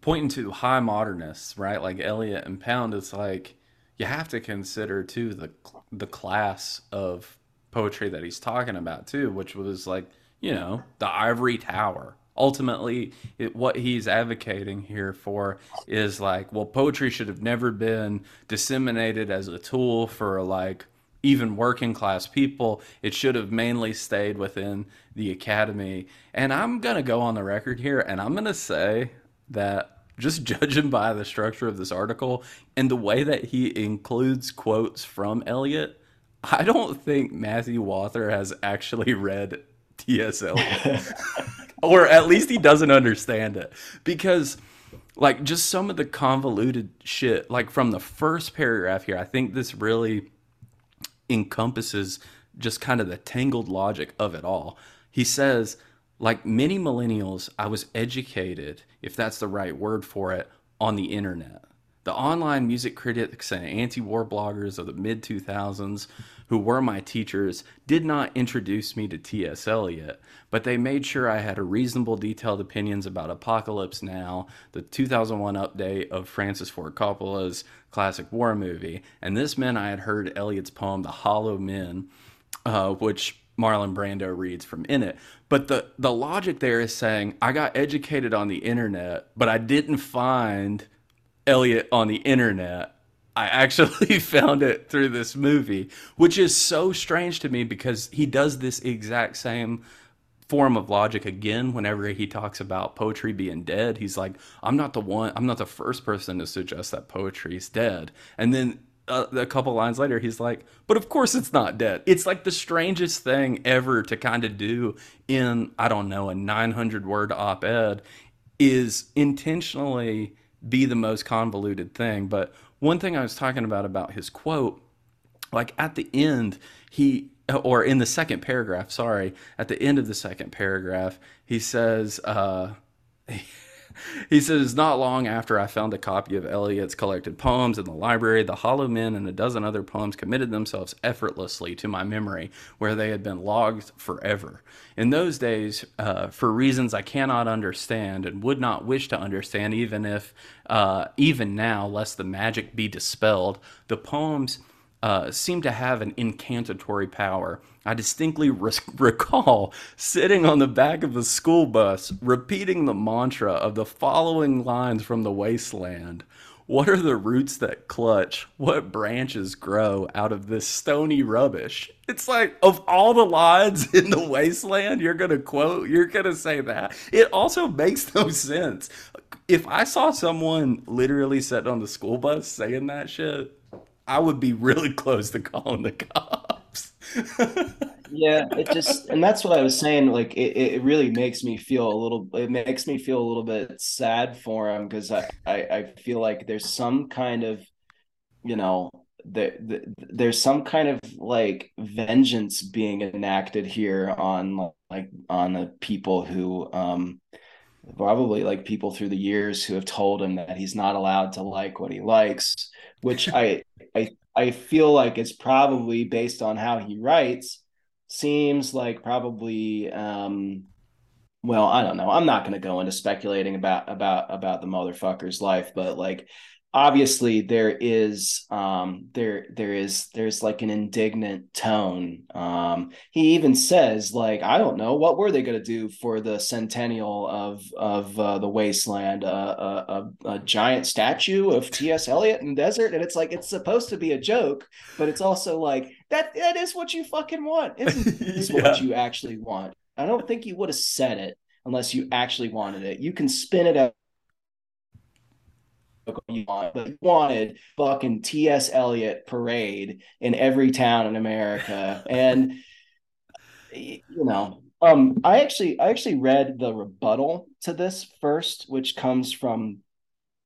pointing to high modernists right? Like eliot and pound it's like you have to consider too the the class of poetry that he's talking about too, which was like you know the ivory tower. Ultimately, it, what he's advocating here for is like, well, poetry should have never been disseminated as a tool for like even working class people. It should have mainly stayed within the academy. And I'm going to go on the record here and I'm going to say that just judging by the structure of this article and the way that he includes quotes from Eliot, I don't think Matthew Walther has actually read T.S. Eliot, or at least he doesn't understand it because, like, just some of the convoluted shit, like from the first paragraph here, I think this really encompasses just kind of the tangled logic of it all. He says, like many millennials, I was educated, if that's the right word for it, on the internet. The online music critics and anti war bloggers of the mid 2000s who were my teachers, did not introduce me to T.S. Eliot, but they made sure I had a reasonable, detailed opinions about Apocalypse Now, the 2001 update of Francis Ford Coppola's classic war movie. And this meant I had heard Eliot's poem, The Hollow Men, uh, which Marlon Brando reads from in it. But the, the logic there is saying, I got educated on the internet, but I didn't find Eliot on the internet I actually found it through this movie, which is so strange to me because he does this exact same form of logic again whenever he talks about poetry being dead. He's like, I'm not the one, I'm not the first person to suggest that poetry is dead. And then uh, a couple lines later, he's like, but of course it's not dead. It's like the strangest thing ever to kind of do in, I don't know, a 900 word op ed is intentionally be the most convoluted thing. But one thing I was talking about about his quote, like at the end, he or in the second paragraph, sorry, at the end of the second paragraph, he says, uh, he says, Not long after I found a copy of Eliot's collected poems in the library, The Hollow Men and a dozen other poems committed themselves effortlessly to my memory, where they had been logged forever. In those days, uh, for reasons I cannot understand and would not wish to understand, even if, uh, even now, lest the magic be dispelled, the poems uh, seem to have an incantatory power. I distinctly re- recall sitting on the back of the school bus repeating the mantra of the following lines from The Waste Land What are the roots that clutch? What branches grow out of this stony rubbish? It's like, of all the lines in The Waste Land, you're going to quote, you're going to say that. It also makes no sense. If I saw someone literally sitting on the school bus saying that shit, I would be really close to calling the cops. yeah, it just and that's what I was saying. Like it, it really makes me feel a little. It makes me feel a little bit sad for him because I, I I feel like there's some kind of, you know, there, there's some kind of like vengeance being enacted here on like on the people who um probably like people through the years who have told him that he's not allowed to like what he likes which I I I feel like it's probably based on how he writes seems like probably um well i don't know. I'm not going to go into speculating about about about the motherfucker's life but like obviously there is um there there is there's like an indignant tone. Um he even says like i don't know what were they going to do for the centennial of of uh, the Waste Land? Uh, a, a, a giant statue of ts eliot in the desert? And it's like it's supposed to be a joke but it's also like that that is what you fucking want. Isn't this yeah. what you actually want? I don't think you would have said it unless you actually wanted it. You can spin it out you want, but you wanted fucking T.S. Eliot parade in every town in America. And you know, um, I actually I actually read the rebuttal to this first, which comes from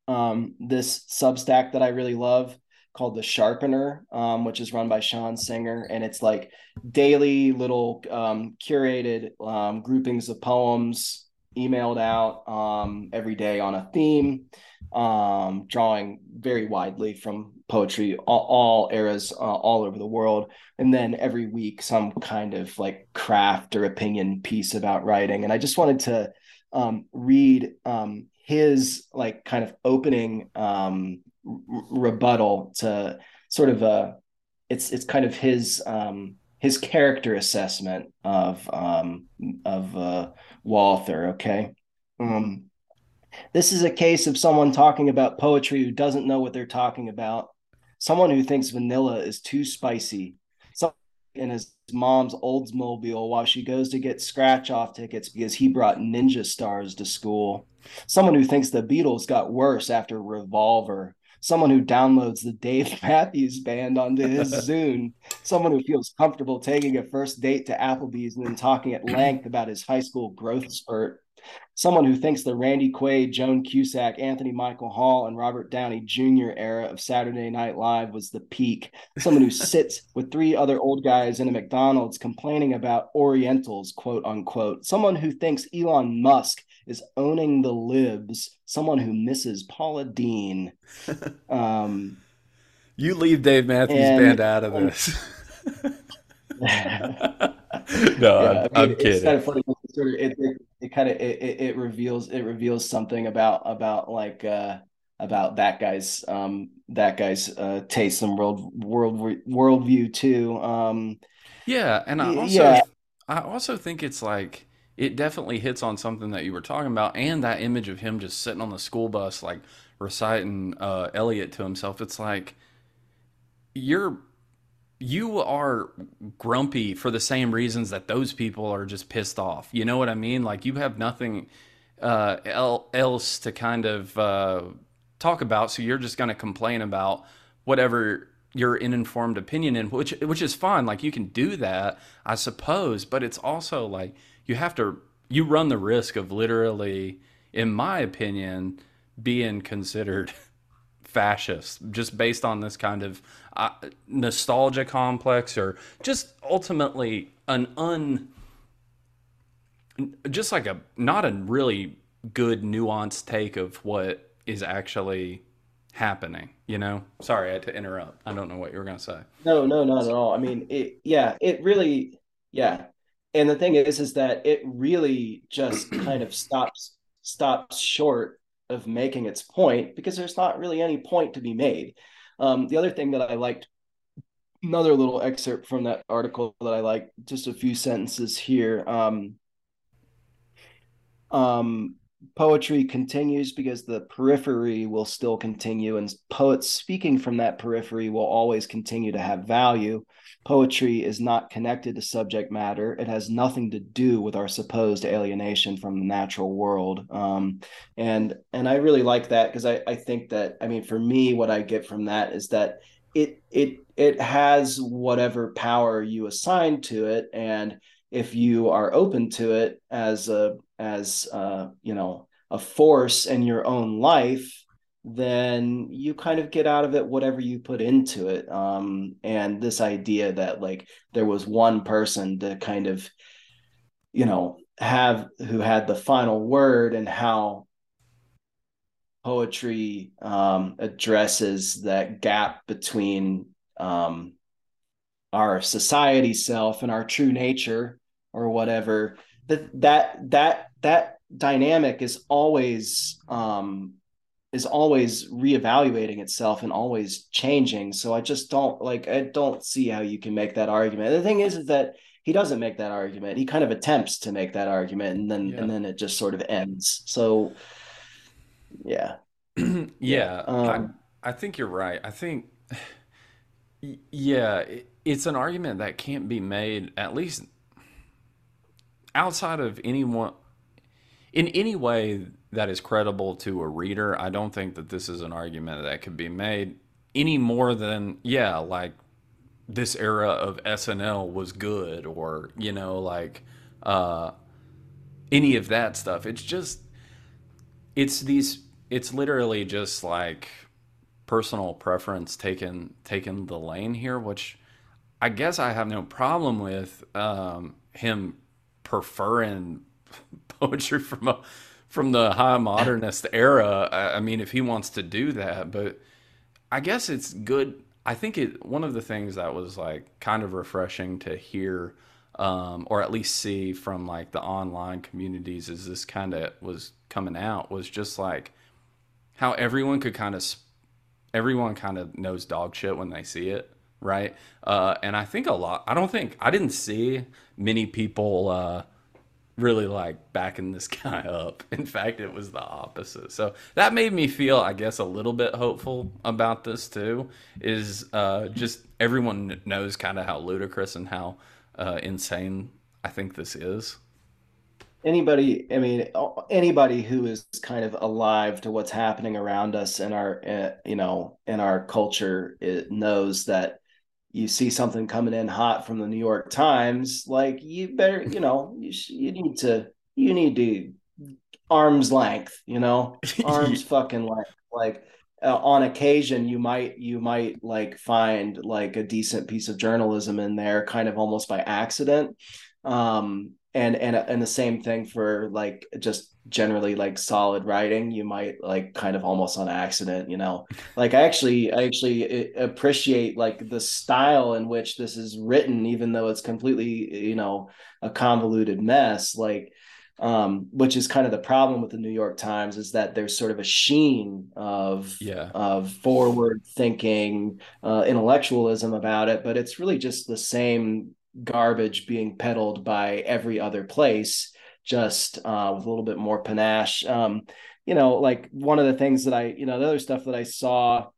um this Substack that I really love called the Sharpener, um, which is run by Sean Singer, and it's like daily little um, curated um, groupings of poems emailed out um, every day on a theme um, drawing very widely from poetry, all, all eras, uh, all over the world. And then every week, some kind of like craft or opinion piece about writing. And I just wanted to um, read um, his like kind of opening um, rebuttal to sort of a, it's it's kind of his um, his character assessment of um, of uh, Walther. Okay. Um, this is a case of someone talking about poetry who doesn't know what they're talking about. Someone who thinks vanilla is too spicy. Someone in his mom's Oldsmobile while she goes to get scratch off tickets because he brought ninja stars to school. Someone who thinks the Beatles got worse after Revolver. Someone who downloads the Dave Matthews Band onto his Zune. Someone who feels comfortable taking a first date to Applebee's and then talking at length about his high school growth spurt someone who thinks the Randy Quaid, Joan Cusack, Anthony Michael Hall, and Robert Downey Jr. era of Saturday Night Live was the peak. Someone who sits with three other old guys in a McDonald's complaining about Orientals, quote unquote. Someone who thinks Elon Musk is owning the libs. Someone who misses Paula Deen. Um, you leave Dave Matthews and, Band out of this. no, yeah, I'm, I mean, I'm kidding. It's kind of funny. It, it, it kind of it, it reveals it reveals something about about like uh about that guy's um that guy's uh taste and world world worldview too um yeah and i also yeah. i also think it's like it definitely hits on something that you were talking about and that image of him just sitting on the school bus like reciting uh eliot to himself it's like you're you are grumpy for the same reasons that those people are just pissed off. You know what I mean? Like you have nothing uh, else to kind of uh, talk about, so you're just going to complain about whatever your uninformed opinion in, which which is fine. Like you can do that, I suppose, but it's also like you have to you run the risk of literally, in my opinion, being considered fascist just based on this kind of uh, nostalgia complex or just ultimately an un just like a not a really good nuanced take of what is actually happening you know? Sorry i had to interrupt. I don't know what you were going to say. No no not at all. I mean it yeah it really yeah and the thing is is that it really just kind of stops stops short of making its point because there's not really any point to be made. Um, the other thing that i liked another little excerpt from that article that i like just a few sentences here. Um, um, poetry continues because the periphery will still continue and poets speaking from that periphery will always continue to have value. Poetry is not connected to subject matter. It has nothing to do with our supposed alienation from the natural world. Um, and and i really like that because I, I think that i mean for me what i get from that is that it it it has whatever power you assign to it. And if you are open to it as a as uh, you know a force in your own life then you kind of get out of it whatever you put into it. Um, and this idea that like there was one person to kind of you know have who had the final word and how poetry um, addresses that gap between um, our society self and our true nature or whatever that that that that dynamic is always um is always reevaluating itself and always changing. So i just don't like i don't see how you can make that argument. The thing is is that he doesn't make that argument. He kind of attempts to make that argument and then yeah. and then it just sort of ends. So yeah. Yeah, yeah um, I, I think you're right. I think yeah it's an argument that can't be made at least outside of anyone in any way that is credible to a reader, I don't think that this is an argument that could be made any more than yeah, like this era of SNL was good or you know like uh any of that stuff. It's just it's these it's literally just like personal preference taking taking the lane here, which I guess I have no problem with um, him preferring poetry from a from the high modernist era. I mean, if he wants to do that, but I guess it's good. I think it one of the things that was like kind of refreshing to hear, um, or at least see from like the online communities as this kind of was coming out was just like how everyone could kind of everyone kind of knows dog shit when they see it right uh, and i think a lot i don't think i didn't see many people uh, really like backing this guy up. In fact, it was the opposite. So that made me feel, I guess, a little bit hopeful about this too. Is uh, just everyone knows kind of how ludicrous and how uh, insane I think this is. Anybody, I mean, anybody who is kind of alive to what's happening around us in our, uh, you know, in our culture, it knows that you see something coming in hot from the New York Times, like you better, you know, you, you need to, you need to arm's length, you know, arms fucking length. Like uh, on occasion, you might, you might like find like a decent piece of journalism in there, kind of almost by accident. Um, and and and the same thing for like just generally like solid writing you might like kind of almost on accident you know like i actually i actually uh, appreciate like the style in which this is written even though it's completely you know a convoluted mess like um, which is kind of the problem with the New York Times is that there's sort of a sheen of yeah. of forward thinking uh, intellectualism about it, but it's really just the same garbage being peddled by every other place, just uh, with a little bit more panache. Um, you know, like one of the things that I, you know, the other stuff that I saw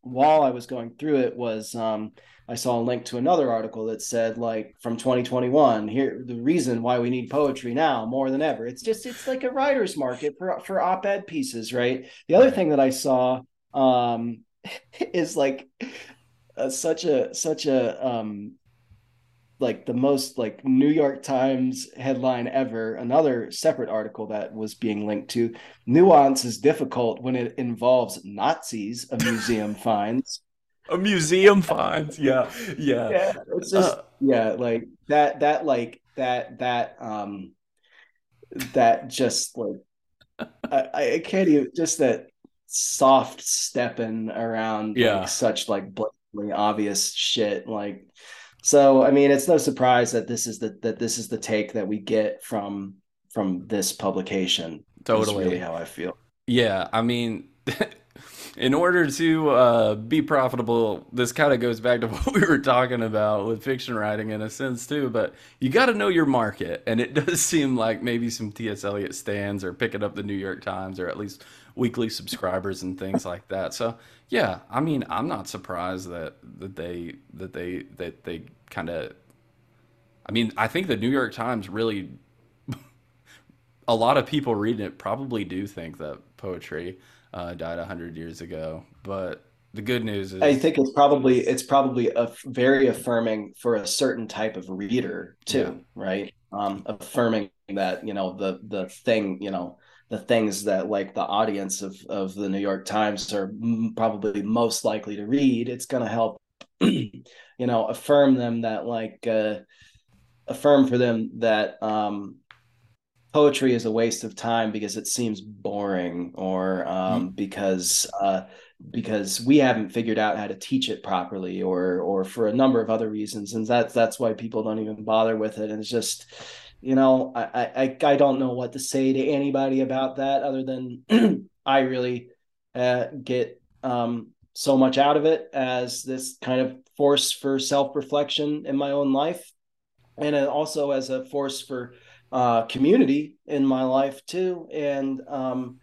while I was going through it was um, I saw a link to another article that said like from 2021 here the reason why we need poetry now more than ever. It's just it's like a writer's market for for op-ed pieces, right? The other thing that I saw um, is like uh, such a such a um, like the most like New York Times headline ever. Another separate article that was being linked to. Nuance is difficult when it involves Nazis. A museum finds. A museum finds. Yeah, yeah. Yeah, it's just uh, yeah, like that. That like that that um that just like I, I can't even just that soft stepping around Yeah. like such like blatantly obvious shit like so i mean it's no surprise that this is the that this is the take that we get from from this publication Totally. really how i feel Yeah, I mean, in order to uh, be profitable, this kind of goes back to what we were talking about with fiction writing in a sense too. But you got to know your market, and it does seem like maybe some T.S. Eliot stands are picking up the New York Times, or at least weekly subscribers and things like that. So yeah, I mean, I'm not surprised that that they that they that they kind of. I mean, I think the New York Times really a lot of people reading it probably do think that poetry uh, died a hundred years ago. But the good news is i think it's probably it's probably a very affirming for a certain type of reader yeah, too right um affirming that you know the the thing you know the things that like the audience of of the new york times are m- probably most likely to read it's going to help you know affirm them that like uh affirm for them that um poetry is a waste of time because it seems boring or mm, um, because uh, because we haven't figured out how to teach it properly or or for a number of other reasons and that's that's why people don't even bother with it and it's just you know I I I don't know what to say to anybody about that other than I really uh, get um, so much out of it as this kind of force for self reflection in my own life and also as a force for uh, community in my life too. And um,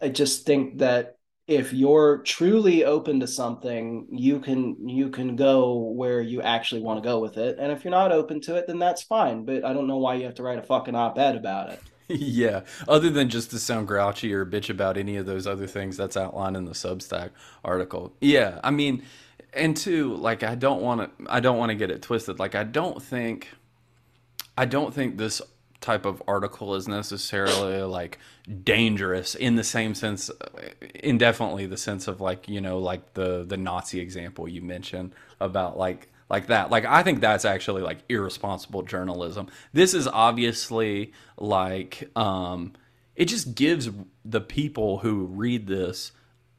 I just think that if you're truly open to something, you can you can go where you actually want to go with it. And if you're not open to it, then that's fine. But I don't know why you have to write a fucking op-ed about it. yeah. Other than just to sound grouchy or bitch about any of those other things that's outlined in the Substack article. Yeah, I mean, and two, like I don't want to, I don't want to get it twisted. Like I don't think I don't think this type of article is necessarily like dangerous in the same sense, indefinitely the sense of like you know like the the Nazi example you mentioned about like like that. Like I think that's actually like irresponsible journalism. This is obviously like um, it just gives the people who read this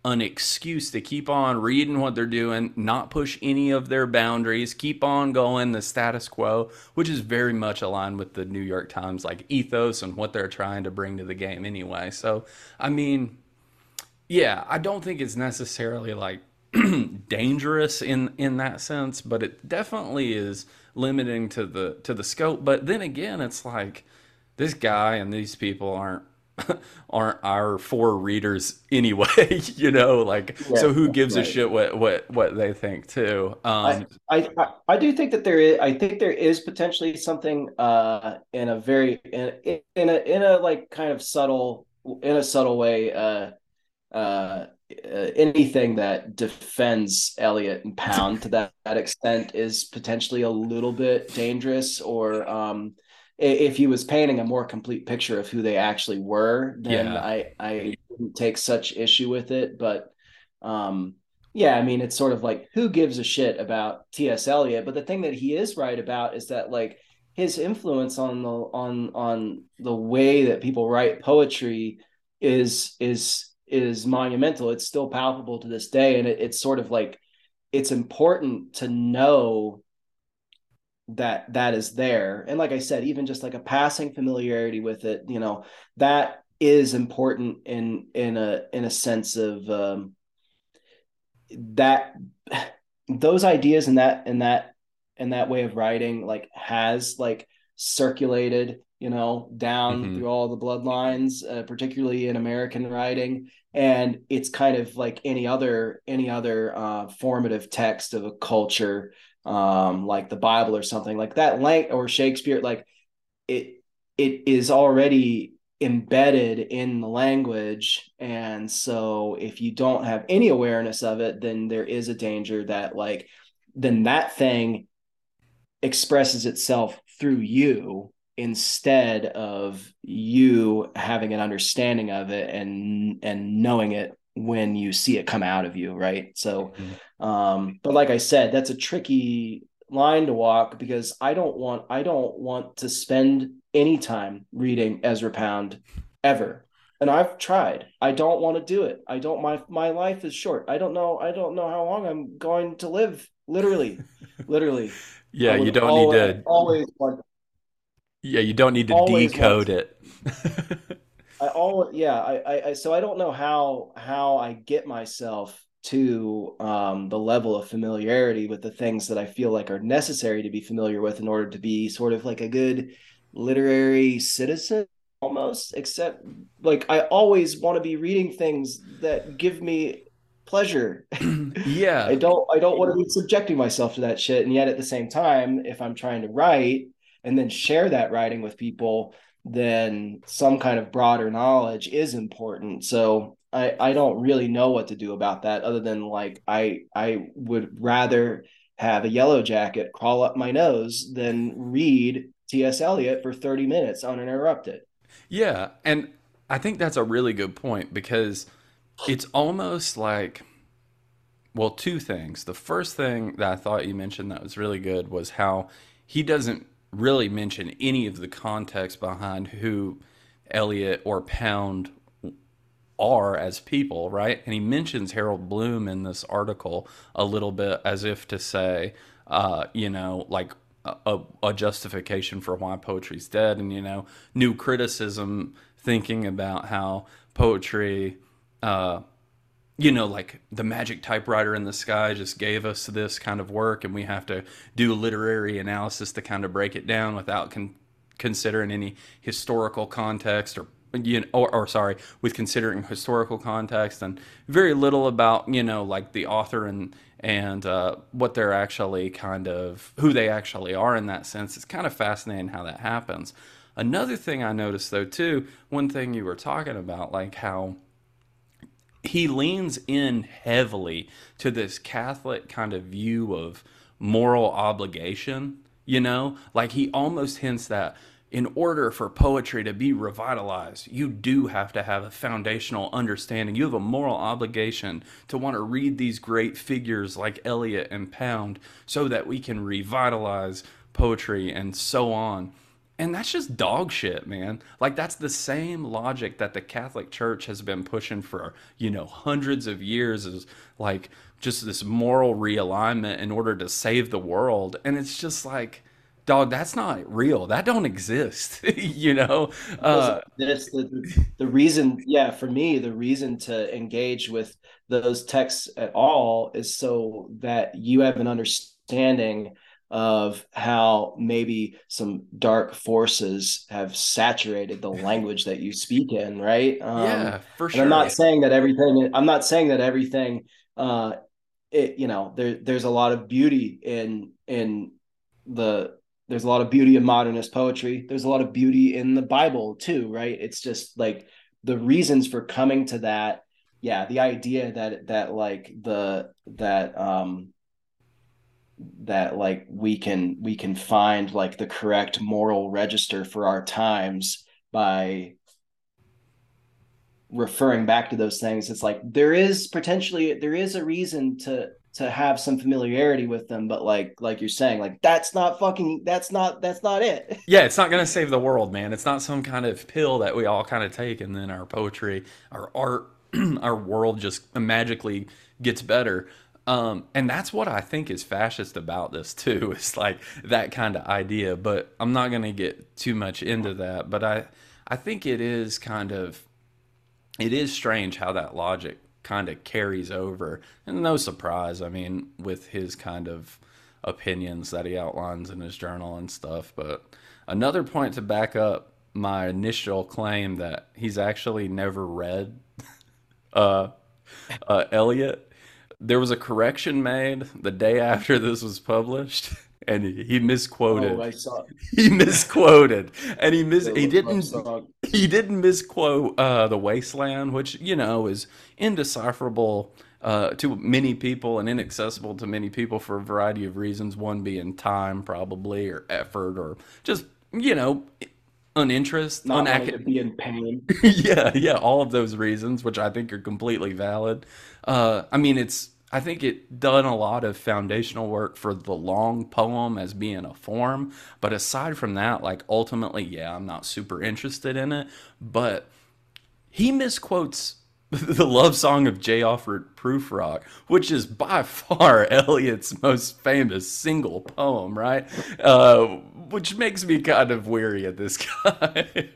an excuse to keep on reading what they're doing, not push any of their boundaries, keep on going the status quo, which is very much aligned with the New York Times like ethos and what they're trying to bring to the game anyway. So, I mean, yeah, I don't think it's necessarily like dangerous in in that sense, but it definitely is limiting to the to the scope. But then again, it's like this guy and these people aren't aren't our four readers anyway, you know, like Yeah, so who gives a shit what what what they think too. I, Um I I I do think that there is I think there is potentially something uh in a very in, in a in a like kind of subtle in a subtle way uh uh, uh, anything that defends Eliot and Pound to that, that extent is potentially a little bit dangerous. Or um, if he was painting a more complete picture of who they actually were, then yeah. I I wouldn't take such issue with it. But um, yeah, I mean, it's sort of like who gives a shit about T.S. Eliot? But the thing that he is right about is that like his influence on the on on the way that people write poetry is is is monumental. It's still palpable to this day, and it, it's sort of like it's important to know that that is there. And like I said, even just like a passing familiarity with it, you know, that is important in in a in a sense of um, that those ideas and that and that and that way of writing like has like circulated you know down hmm through all the bloodlines uh, particularly in american writing and it's kind of like any other any other uh, formative text of a culture um like the bible or something like that like or shakespeare like it it is already embedded in the language. And so if you don't have any awareness of it then there is a danger that like then that thing expresses itself through you instead of you having an understanding of it and and knowing it when you see it come out of you right so hmm um but like i said that's a tricky line to walk because i don't want i don't want to spend any time reading ezra pound ever and I've tried. I don't want to do it. I don't my my life is short. I don't know I don't know how long I'm going to live. Literally. Literally. Yeah, you don't always, need to always want Yeah, you don't need to decode it. I all yeah, I, I so I don't know how how I get myself to um, the level of familiarity with the things that I feel like are necessary to be familiar with in order to be sort of like a good literary citizen almost except like I always want to be reading things that give me pleasure. yeah. I don't I don't want to be subjecting myself to that shit and yet at the same time if I'm trying to write and then share that writing with people then some kind of broader knowledge is important. So I I don't really know what to do about that other than like I I would rather have a yellow jacket crawl up my nose than read T.S. Eliot for 30 minutes uninterrupted. Yeah, and I think that's a really good point because it's almost like well, two things. The first thing that I thought you mentioned that was really good was how he doesn't really mention any of the context behind who Eliot or Pound are as people, right? And he mentions Harold Bloom in this article a little bit as if to say, uh, you know, like a, a justification for why poetry's dead, and you know, new criticism thinking about how poetry. Uh, you know, like the magic typewriter in the sky just gave us this kind of work, and we have to do literary analysis to kind of break it down without con- considering any historical context or you know, or, or, sorry, with considering historical context and very little about you know like the author and and uh, what they're actually kind of who they actually are in that sense. It's kind of fascinating how that happens. Another thing I noticed though too, one thing you were talking about, like how he leans in heavily to this Catholic kind of view of moral obligation, you know? Like he almost hints that in order for poetry to be revitalized, you do have to have a foundational understanding. You have a moral obligation to want to read these great figures like Eliot and Pound so that we can revitalize poetry and so on. And that's just dog shit, man. Like that's the same logic that the Catholic Church has been pushing for, you know, hundreds of years is like just this moral realignment in order to save the world. And it's just like dog that's not real that don't exist you know uh the, the reason yeah for me the reason to engage with those texts at all is so that you have an understanding of how maybe some dark forces have saturated the language that you speak in, right? Um, yeah, for sure. I'm not saying that everything. I'm not saying that everything. Uh, it you know there there's a lot of beauty in in the there's a lot of beauty in modernist poetry. There's a lot of beauty in the Bible too, right? It's just like the reasons for coming to that. Yeah, the idea that that like the that um that like we can we can find like the correct moral register for our times by referring back to those things. It's like there is potentially there is a reason to to have some familiarity with them but like like you're saying like that's not fucking that's not that's not it. Yeah it's not going to save the world man. It's not some kind of pill that we all kind of take and then our poetry our art our world just magically gets better um, and that's what I think is fascist about this too. It's like that kind of idea, but I'm not going to get too much into that. But I, I think it is kind of, it is strange how that logic kind of carries over, and no surprise. I mean, with his kind of opinions that he outlines in his journal and stuff. But another point to back up my initial claim that he's actually never read uh, uh, Eliot there was a correction made the day after this was published and he misquoted. Oh, I saw. He misquoted, and he mis he didn't he didn't misquote uh, the Waste Land, which you know is indecipherable uh, to many people and inaccessible to many people for a variety of reasons. One being time, probably, or effort, or just you know uninterest, not unac- to be in pain. yeah, yeah, all of those reasons, which I think are completely valid. Uh, I mean, it's I think it done a lot of foundational work for the long poem as being a form. But aside from that, like ultimately, yeah, I'm not super interested in it. But he misquotes the love song of J. Alfred Prufrock, which is by far Eliot's most famous single poem, right? Uh, which makes me kind of weary of this guy.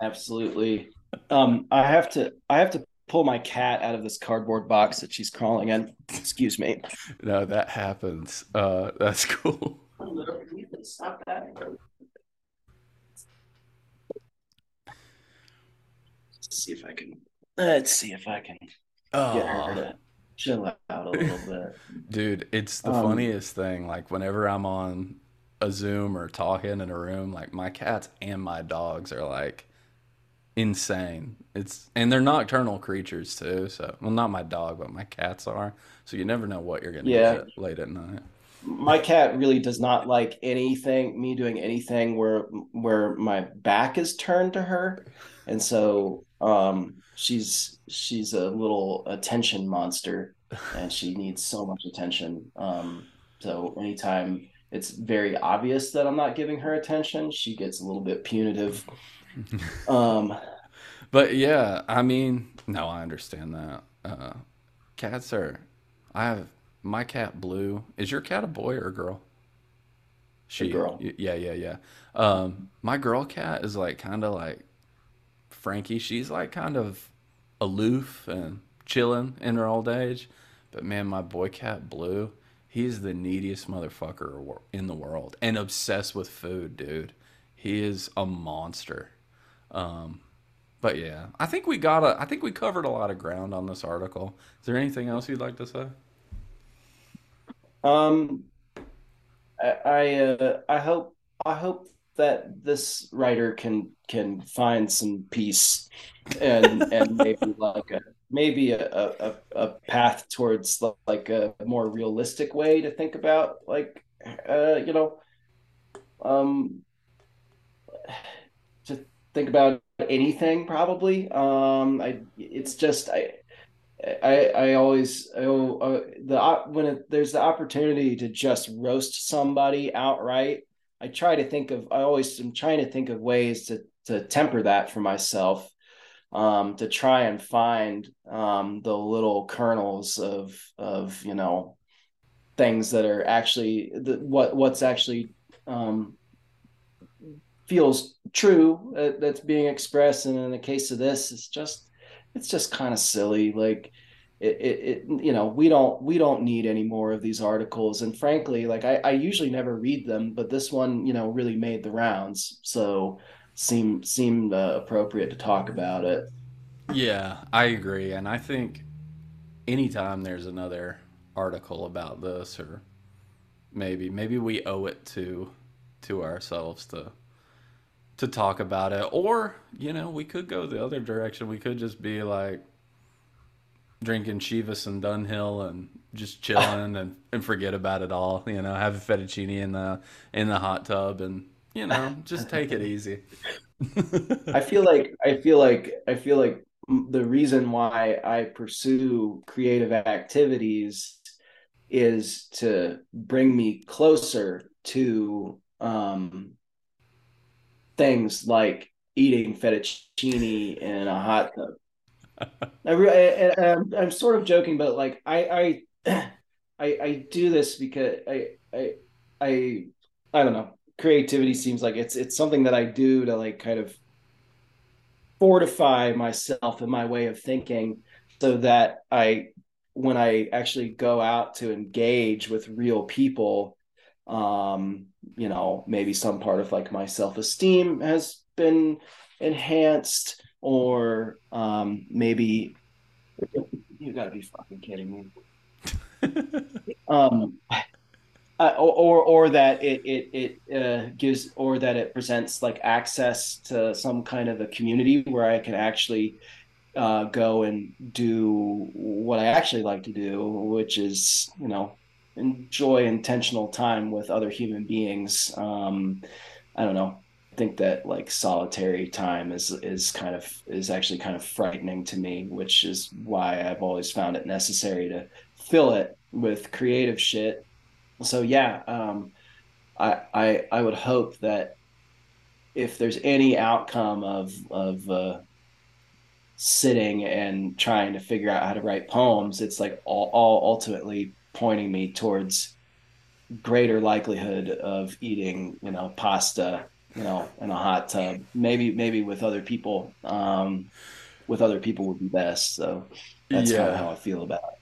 Absolutely. Um, I have to. I have to pull my cat out of this cardboard box that she's crawling in. Excuse me. No, that happens. Uh, that's cool. Stop that. Let's see if I can. Let's see if I can get her Oh, to chill out a little bit. dude, it's the Um, funniest thing. Like whenever I'm on a Zoom or talking in a room, like my cats and my dogs are like insane. It's and they're nocturnal creatures too. So, well, not my dog, but my cats are. So you never know what you're gonna Yeah. get late at night. my cat really does not like anything me doing anything where where my back is turned to her and so um she's she's a little attention monster and she needs so much attention um so anytime it's very obvious that I'm not giving her attention she gets a little bit punitive um But yeah, I mean, no, I understand that. Uh, cats are. I have my cat Blue. Is your cat a boy or a girl? She. girl. Yeah, yeah, yeah. Um, my girl cat is like kind of like Frankie. She's like kind of aloof and chilling in her old age. But man, my boy cat Blue, he's the neediest motherfucker in the world and obsessed with food, dude. He is a monster. Um, but yeah, I think we got a. I think we covered a lot of ground on this article. Is there anything else you'd like to say? um I I, uh, I hope I hope that this writer can can find some peace and and maybe like a maybe a, a, a path towards like a more realistic way to think about like uh you know um think about anything probably um I it's just I I I always I, uh, the when it, there's the opportunity to just roast somebody outright. I try to think of I always am trying to think of ways to to temper that for myself, um, to try and find um, the little kernels of of you know things that are actually the, what what's actually um, feels true uh, that's being expressed, and in the case of this, it's just it's just kind of silly like it, it, it you know we don't we don't need any more of these articles and frankly like I, I usually never read them but this one you know really made the rounds so seemed seemed uh, appropriate to talk about it. Yeah, I agree, and I think anytime there's another article about this, or maybe maybe we owe it to to ourselves to to talk about it, or you know we could go the other direction. We could just be like drinking Chivas and Dunhill and just chilling and, and forget about it all. You know, have a fettuccine in the in the hot tub and you know just take it easy. I feel like I feel like I feel like the reason why I pursue creative activities is to bring me closer to um, things like eating fettuccine in a hot tub. I, I'm, I'm sort of joking, but like I I I, I do this because I I I I don't know. Creativity seems like it's it's something that I do to like kind of fortify myself and my way of thinking so that I when I actually go out to engage with real people um you know maybe some part of like my self-esteem has been enhanced or um maybe you got to be fucking kidding me. Um uh, or or that it it it uh, gives or that it presents like access to some kind of a community where I can actually uh, go and do what I actually like to do, which is you know enjoy intentional time with other human beings. Um, I don't know. I think that like solitary time is is kind of is actually kind of frightening to me, which is why I've always found it necessary to fill it with creative shit so yeah um I, I i would hope that if there's any outcome of of uh sitting and trying to figure out how to write poems, it's like all, all ultimately pointing me towards greater likelihood of eating, you know, pasta, you know, in a hot tub. Maybe maybe with other people. Um, with other people would be best. So that's yeah. kind of how I feel about it.